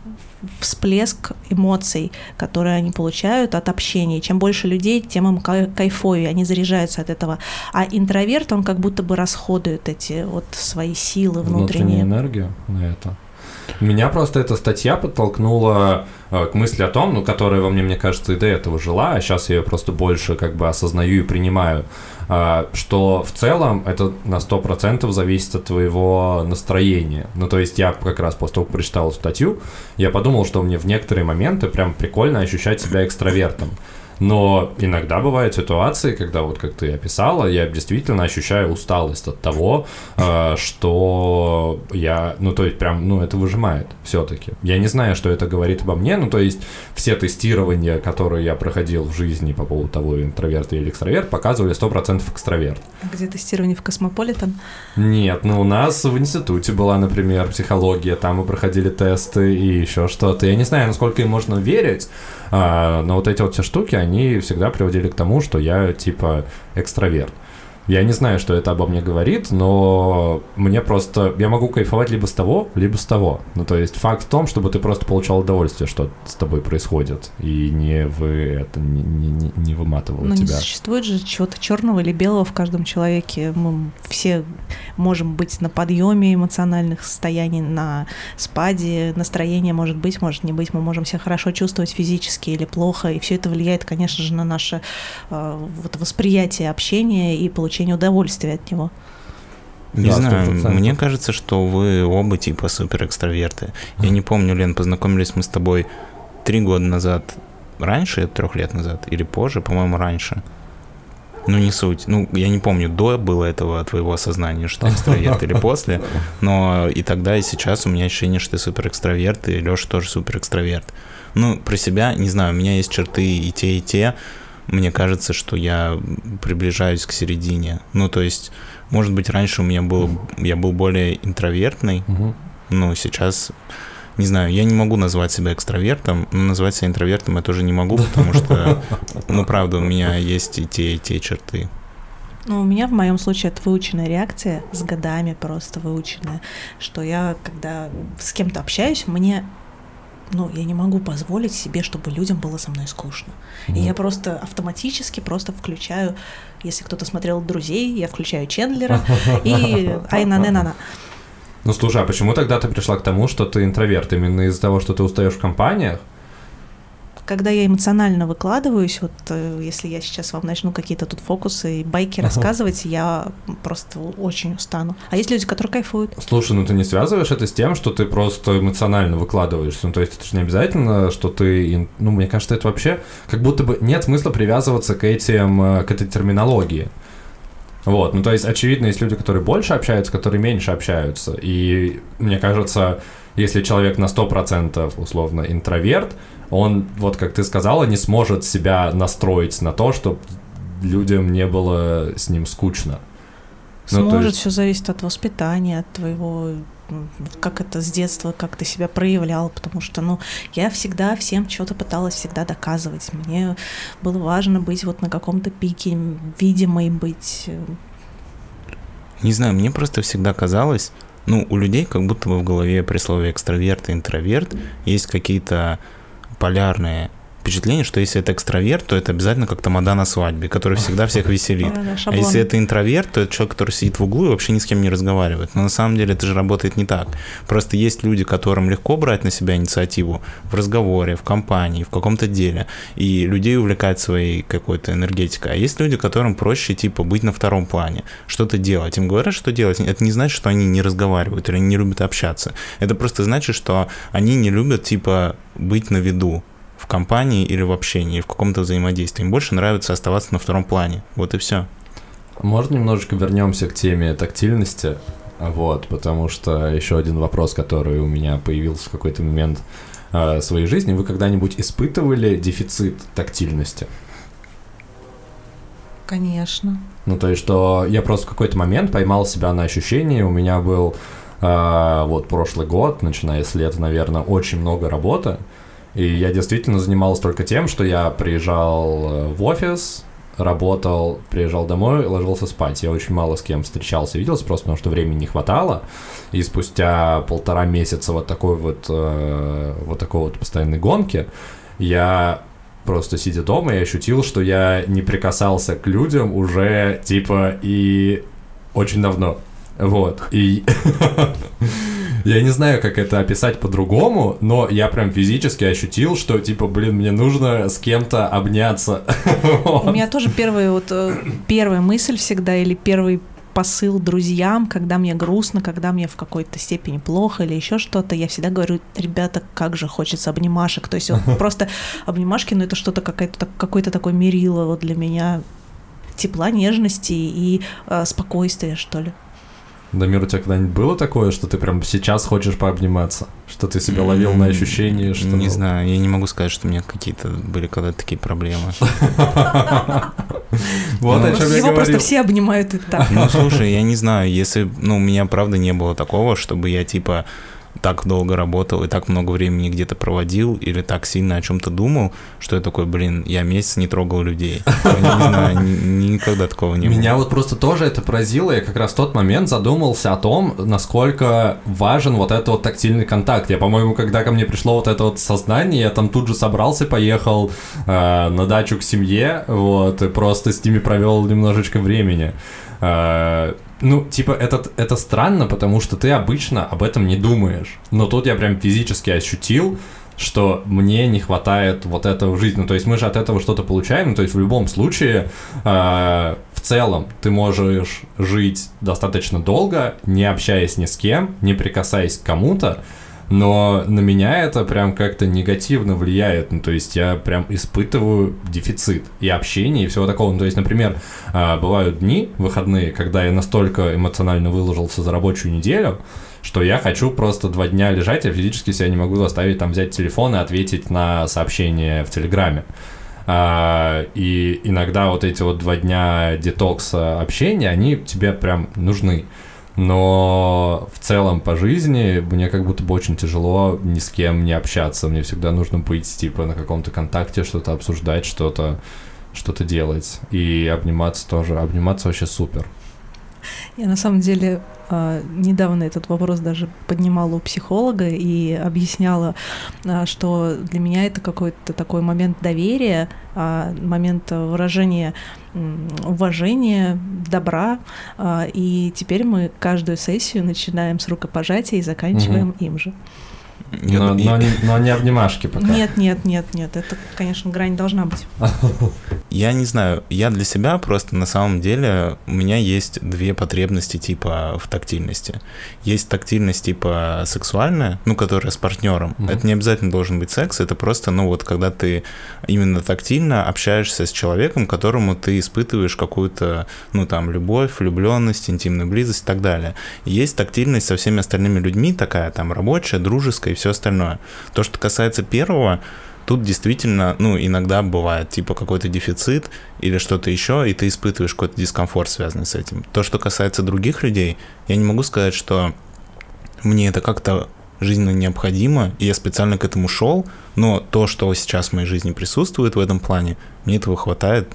всплеск эмоций, которые они получают от общения. Чем больше людей, тем им кай- кайфовее, они заряжаются от этого. А интроверт, он как будто бы расходует эти вот свои силы Внутреннюю внутренние. энергию на это. Меня просто эта статья подтолкнула э, к мысли о том, ну, которая во мне, мне кажется, и до этого жила, а сейчас я ее просто больше как бы осознаю и принимаю, э, что в целом это на 100% зависит от твоего настроения. Ну, то есть я как раз после того, как прочитал статью, я подумал, что мне в некоторые моменты прям прикольно ощущать себя экстравертом. Но иногда бывают ситуации, когда вот как ты описала, я действительно ощущаю усталость от того, э, что я, ну то есть прям, ну это выжимает все-таки. Я не знаю, что это говорит обо мне, ну то есть все тестирования, которые я проходил в жизни по поводу того, интроверт или экстраверт, показывали 100% экстраверт. А где тестирование в Космополитен? Нет, ну у нас в институте была, например, психология, там мы проходили тесты и еще что-то. Я не знаю, насколько им можно верить, а, но вот эти вот все штуки, они всегда приводили к тому, что я типа экстраверт. Я не знаю, что это обо мне говорит, но мне просто... Я могу кайфовать либо с того, либо с того. Ну, то есть факт в том, чтобы ты просто получал удовольствие, что с тобой происходит, и не вы это не, не, не выматывало Но тебя. не существует же чего-то черного или белого в каждом человеке. Мы все можем быть на подъеме эмоциональных состояний, на спаде, настроение может быть, может не быть. Мы можем себя хорошо чувствовать физически или плохо, и все это влияет, конечно же, на наше э, вот, восприятие общения и получение удовольствия от него. Не Да, знаю, 100%. мне кажется, что вы оба типа супер экстраверты. Я не помню, Лен, познакомились мы с тобой три года назад, раньше, трех лет назад, или позже, по-моему, раньше. Ну, не суть. Ну, я не помню, до было этого твоего осознания, что ты экстраверт или после, но и тогда, и сейчас у меня ощущение, что ты супер экстраверт, и Леша тоже супер экстраверт. Ну, про себя, не знаю, у меня есть черты и те, и те. Мне кажется, что я приближаюсь к середине. Ну, то есть, может быть, раньше у меня был, я был более интровертный, Мгм. но сейчас, не знаю, я не могу назвать себя экстравертом, но назвать себя интровертом я тоже не могу, потому что, ну, правда, у меня есть и те, и те черты. Ну, у меня в моем случае это выученная реакция, с годами просто выученная, что я, когда с кем-то общаюсь, мне ну, я не могу позволить себе, чтобы людям было со мной скучно. И я просто автоматически просто включаю, если кто-то смотрел «Друзей», я включаю Чендлера и Айна-не-на-на. Ну слушай, а почему тогда ты пришла к тому, что ты интроверт? Именно из-за того, что ты устаешь в компаниях? Когда я эмоционально выкладываюсь, вот э, если я сейчас вам начну какие-то тут фокусы и байки рассказывать, я просто очень устану. А есть люди, которые кайфуют. Слушай, ну ты не связываешь это с тем, что ты просто эмоционально выкладываешься? Ну то есть это же не обязательно, что ты... Ну мне кажется, это вообще как будто бы нет смысла привязываться к этим, э, к этой терминологии. Вот, ну то есть очевидно, есть люди, которые больше общаются, которые меньше общаются. И мне кажется, если человек на 100% условно интроверт, он, вот как ты сказала, не сможет себя настроить на то, чтобы людям не было с ним скучно. Ну, Сможет, есть- все зависит от воспитания, от твоего как это с детства, как ты себя проявлял, потому что, ну, я всегда всем что-то пыталась всегда доказывать. Мне было важно быть вот на каком-то пике, видимой быть. э, Не знаю, мне просто всегда казалось, ну, у людей как будто бы в голове при слове экстраверт и интроверт есть какие-то полярные впечатления, что если это экстраверт, то это обязательно как тамада на свадьбе, который всегда всех веселит. А если это интроверт, то это человек, который сидит в углу и вообще ни с кем не разговаривает. Но на самом деле это же работает не так. Просто есть люди, которым легко брать на себя инициативу в разговоре, в компании, в каком-то деле, и людей увлекать своей какой-то энергетикой. А есть люди, которым проще, типа, быть на втором плане, что-то делать. Им говорят, что делать. Это не значит, что они не разговаривают или не любят общаться. Это просто значит, что они не любят, типа, быть на виду в компании или в общении, в каком-то взаимодействии. Им больше нравится оставаться на втором плане. Вот и все. Может, немножечко вернемся к теме тактильности? Вот, потому что еще один вопрос, который у меня появился в какой-то момент э, своей жизни. Вы когда-нибудь испытывали дефицит тактильности? Конечно. Ну, то есть, что я просто в какой-то момент поймал себя на ощущении, у меня был э, вот прошлый год, начиная с лета, наверное, очень много работы, и я действительно занимался только тем, что я приезжал э, в офис, работал, приезжал домой, ложился спать. Я очень мало с кем встречался, виделся, просто потому что времени не хватало. И спустя полтора месяца вот такой вот, э, вот такой вот постоянной гонки, я просто сидя дома, я ощутил, что я не прикасался к людям уже, типа, и очень давно. Вот. И я не знаю, как это описать по-другому, но я прям физически ощутил, что, типа, блин, мне нужно с кем-то обняться. У меня тоже первая вот э, первая мысль всегда или первый посыл друзьям, когда мне грустно, когда мне в какой-то степени плохо или еще что-то, я всегда говорю, ребята, как же хочется обнимашек. То есть вот просто обнимашки, ну это что-то какое-то какой-то такой мерило вот для меня тепла, нежности и э, спокойствия, что ли. Дамир, у тебя когда-нибудь было такое, что ты прям сейчас хочешь пообниматься? Что ты себя ловил на ощущении, что... Не знаю, я не могу сказать, что у меня какие-то были когда-то такие проблемы. Вот о чем я Его просто все обнимают и так. Ну, слушай, я не знаю, если... Ну, у меня, правда, не было такого, чтобы я, типа, так долго работал и так много времени где-то проводил или так сильно о чем-то думал, что я такой, блин, я месяц не трогал людей. Я не знаю, ни- никогда такого не было. Меня вот просто тоже это поразило. Я как раз в тот момент задумался о том, насколько важен вот этот вот тактильный контакт. Я, по-моему, когда ко мне пришло вот это вот сознание, я там тут же собрался, поехал э, на дачу к семье, вот, и просто с ними провел немножечко времени. Э, ну, типа, это, это странно, потому что ты обычно об этом не думаешь. Но тут я прям физически ощутил, что мне не хватает вот этого в жизни. Ну, то есть мы же от этого что-то получаем. Ну, то есть в любом случае, э, в целом, ты можешь жить достаточно долго, не общаясь ни с кем, не прикасаясь к кому-то, но на меня это прям как-то негативно влияет. Ну, то есть я прям испытываю дефицит и общения, и всего такого. Ну, то есть, например, а, бывают дни, выходные, когда я настолько эмоционально выложился за рабочую неделю, что я хочу просто два дня лежать, я физически себя не могу заставить там взять телефон и ответить на сообщение в Телеграме. А, и иногда вот эти вот два дня детокса общения, они тебе прям нужны. Но в целом по жизни мне как будто бы очень тяжело ни с кем не общаться. Мне всегда нужно быть типа на каком-то контакте, что-то обсуждать, что-то что-то делать. И обниматься тоже. Обниматься вообще супер. Я на самом деле а, недавно этот вопрос даже поднимала у психолога и объясняла, а, что для меня это какой-то такой момент доверия, а, момент выражения уважения, добра. И теперь мы каждую сессию начинаем с рукопожатия и заканчиваем им же. Я- Но, я- но не, но не обнимашки пока. Нет, нет, нет, нет, это, конечно, грань должна быть. Я не знаю, я для себя просто на самом деле у меня есть две потребности типа в тактильности. Есть тактильность типа сексуальная, ну, которая с партнером. Мгм. Это не обязательно должен быть секс, это просто, ну, вот когда ты именно тактильно общаешься с человеком, которому ты испытываешь какую-то, ну, там, любовь, влюбленность, интимную близость и так далее. Есть тактильность со всеми остальными людьми, такая там рабочая, дружеская и все остальное. То, что касается первого, Тут действительно, ну, иногда бывает, типа, какой-то дефицит или что-то еще, и ты испытываешь какой-то дискомфорт, связанный с этим. То, что касается других людей, я не могу сказать, что мне это как-то жизненно необходимо, и я специально к этому шел, но то, что сейчас в моей жизни присутствует в этом плане, мне этого хватает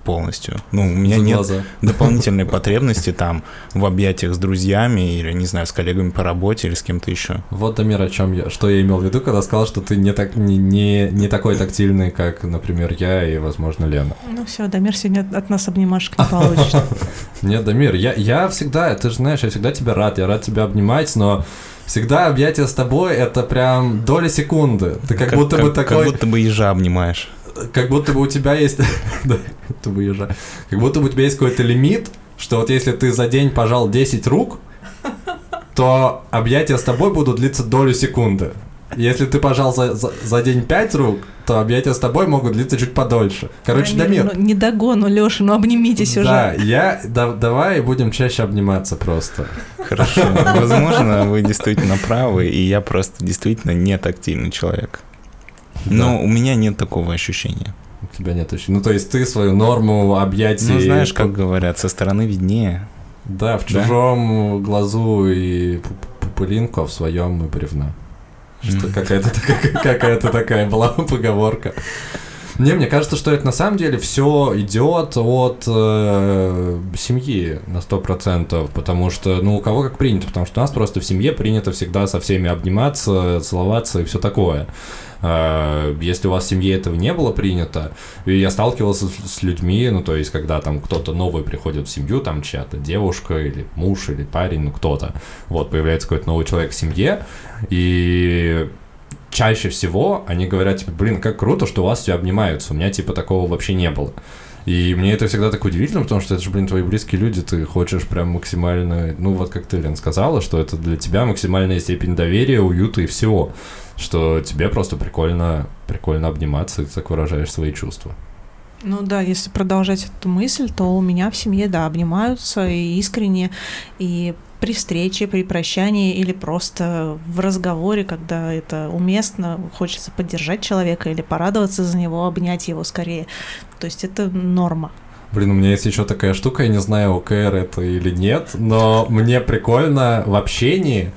полностью. Ну, у меня За нет глаза. дополнительной потребности там в объятиях с друзьями или, не знаю, с коллегами по работе или с кем-то еще. Вот, Дамир, о чем я, что я имел в виду, когда сказал, что ты не, так, не, не, не такой тактильный, как, например, я и, возможно, Лена. Ну все, Дамир сегодня от- от нас обнимашек не получишь. Нет, Дамир, я, я всегда, ты же знаешь, я всегда тебя рад, я рад тебя обнимать, но всегда объятие с тобой это прям доля секунды. Ты как, будто бы такой, Как будто бы ежа обнимаешь. Как будто бы у тебя есть, да, как будто бы ежа. как будто бы у тебя есть какой-то лимит, что вот если ты за день пожал 10 рук, то объятия с тобой будут длиться долю секунды. Если ты пожал за, за, за день 5 рук, то объятия с тобой могут длиться чуть подольше. Короче, Дамир, Дамир, ну, не догону, Леша, ну обнимитесь да, уже. я, да- давай будем чаще обниматься просто. Хорошо. Возможно, вы действительно правы, и я просто действительно не тактильный человек. Но у меня нет такого ощущения. У тебя нет еще. Ну, то есть ты свою норму объятий... Ну, знаешь, как говорят, со стороны виднее. Да, в Да? чужом глазу и пу- пу- пылинку, а в своем и бревна. Что какая-то какая-то такая была поговорка. Не, мне кажется, что это на самом деле все идет от э, семьи на сто процентов, потому что, ну, у кого как принято, потому что у нас просто в семье принято всегда со всеми обниматься, целоваться и все такое. Э, Если у вас в семье этого не было принято, и я сталкивался с людьми, ну, то есть, когда там кто-то новый приходит в семью, там чья-то девушка или муж или парень, ну, кто-то, вот, появляется какой-то новый человек в семье, и чаще всего они говорят, типа, блин, как круто, что у вас все обнимаются, у меня, типа, такого вообще не было. И мне это всегда так удивительно, потому что это же, блин, твои близкие люди, ты хочешь прям максимально, ну вот как ты, Лен, сказала, что это для тебя максимальная степень доверия, уюта и всего, что тебе просто прикольно, прикольно обниматься, и так выражаешь свои чувства. Ну да, если продолжать эту мысль, то у меня в семье, да, обнимаются и искренне, и при встрече, при прощании или просто в разговоре, когда это уместно, хочется поддержать человека или порадоваться за него, обнять его скорее. То есть это норма. Блин, у меня есть еще такая штука, я не знаю, ОКР это или нет, но мне прикольно в общении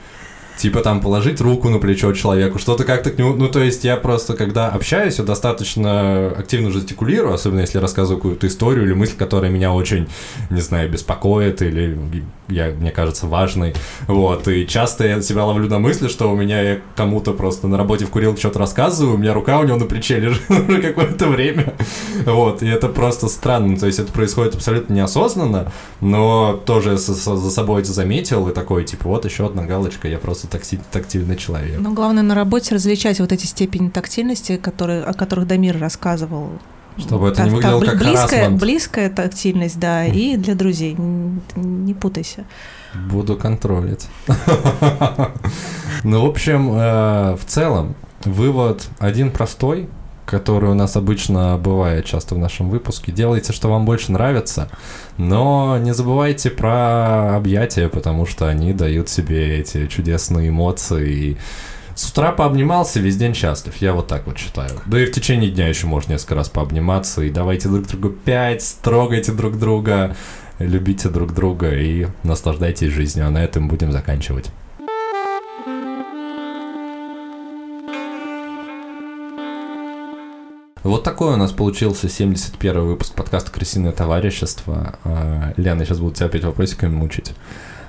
типа там положить руку на плечо человеку, что-то как-то к нему, ну то есть я просто когда общаюсь, я достаточно активно жестикулирую, особенно если рассказываю какую-то историю или мысль, которая меня очень, не знаю, беспокоит или я, мне кажется, важной, вот, и часто я себя ловлю на мысли, что у меня я кому-то просто на работе в курилке что-то рассказываю, у меня рука у него на плече лежит уже какое-то время, вот, и это просто странно, то есть это происходит абсолютно неосознанно, но тоже за собой это заметил и такой, типа, вот еще одна галочка, я просто такси, тактильный человек. Но главное на работе различать вот эти степени тактильности, которые, о которых Дамир рассказывал. Чтобы это та, не выглядело как близкая, харасмент. близкая тактильность, да, и для друзей. Не, не путайся. Буду контролить. Ну, в общем, э, в целом, вывод один простой, который у нас обычно бывает часто в нашем выпуске. Делайте, что вам больше нравится, но не забывайте про объятия, потому что они дают себе эти чудесные эмоции. С утра пообнимался, весь день счастлив. Я вот так вот считаю. Да и в течение дня еще можно несколько раз пообниматься. И давайте друг другу пять, трогайте друг друга, любите друг друга и наслаждайтесь жизнью. А на этом будем заканчивать. Вот такой у нас получился 71 выпуск подкаста «Крысиное товарищество». А, Лена, сейчас буду тебя опять вопросиками мучить.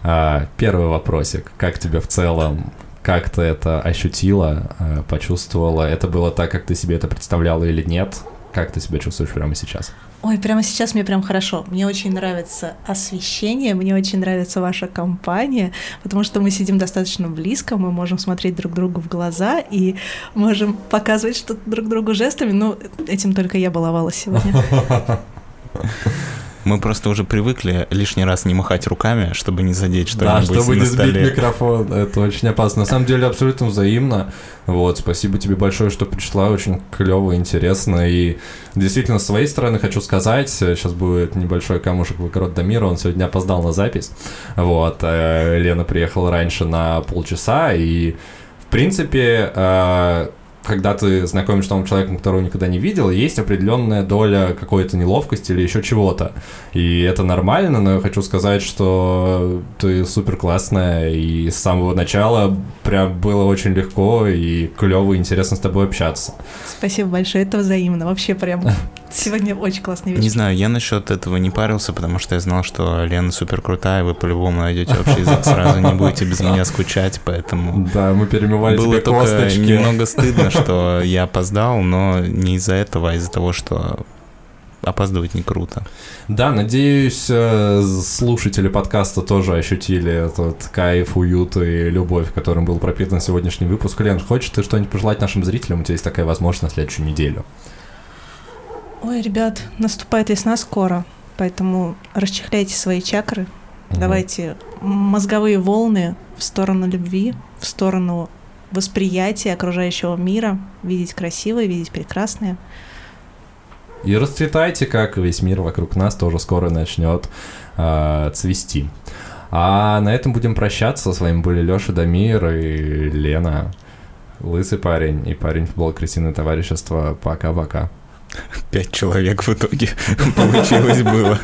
А, первый вопросик. Как тебе в целом? Как ты это ощутила, а, почувствовала? Это было так, как ты себе это представляла или нет? Как ты себя чувствуешь прямо сейчас? Ой, прямо сейчас мне прям хорошо. Мне очень нравится освещение, мне очень нравится ваша компания, потому что мы сидим достаточно близко, мы можем смотреть друг другу в глаза и можем показывать что-то друг другу жестами. Ну, этим только я баловалась сегодня. Мы просто уже привыкли лишний раз не махать руками, чтобы не задеть что-нибудь Да, чтобы не сбить микрофон. Это очень опасно. На самом деле абсолютно взаимно. Вот, спасибо тебе большое, что пришла. Очень клево, интересно. И действительно, с своей стороны хочу сказать, сейчас будет небольшой камушек в огород Дамира, он сегодня опоздал на запись. Вот, э, Лена приехала раньше на полчаса, и в принципе, э, когда ты знакомишься с новым человеком, которого никогда не видел, есть определенная доля какой-то неловкости или еще чего-то. И это нормально, но я хочу сказать, что ты супер классная, и с самого начала прям было очень легко и клево и интересно с тобой общаться. Спасибо большое, это взаимно. Вообще прям Сегодня очень классный вечер. Не знаю, я насчет этого не парился, потому что я знал, что Лена супер крутая, вы по-любому найдете общий язык, сразу не будете без меня скучать, поэтому... Да, мы перемывали Было тебе только косточки. немного стыдно, что я опоздал, но не из-за этого, а из-за того, что опаздывать не круто. Да, надеюсь, э, слушатели подкаста тоже ощутили этот кайф, уют и любовь, которым был пропитан сегодняшний выпуск. Лен, хочешь ты что-нибудь пожелать нашим зрителям? У тебя есть такая возможность на следующую неделю. Ой, ребят, наступает весна скоро, поэтому расчехляйте свои чакры, угу. давайте мозговые волны в сторону любви, в сторону восприятия окружающего мира, видеть красивое, видеть прекрасное. И расцветайте, как весь мир вокруг нас тоже скоро начнет э, цвести. А на этом будем прощаться. С вами были Леша Дамир и Лена. Лысый парень и парень футбол Крысиное товарищество. Пока-пока. Пять человек в итоге получилось было.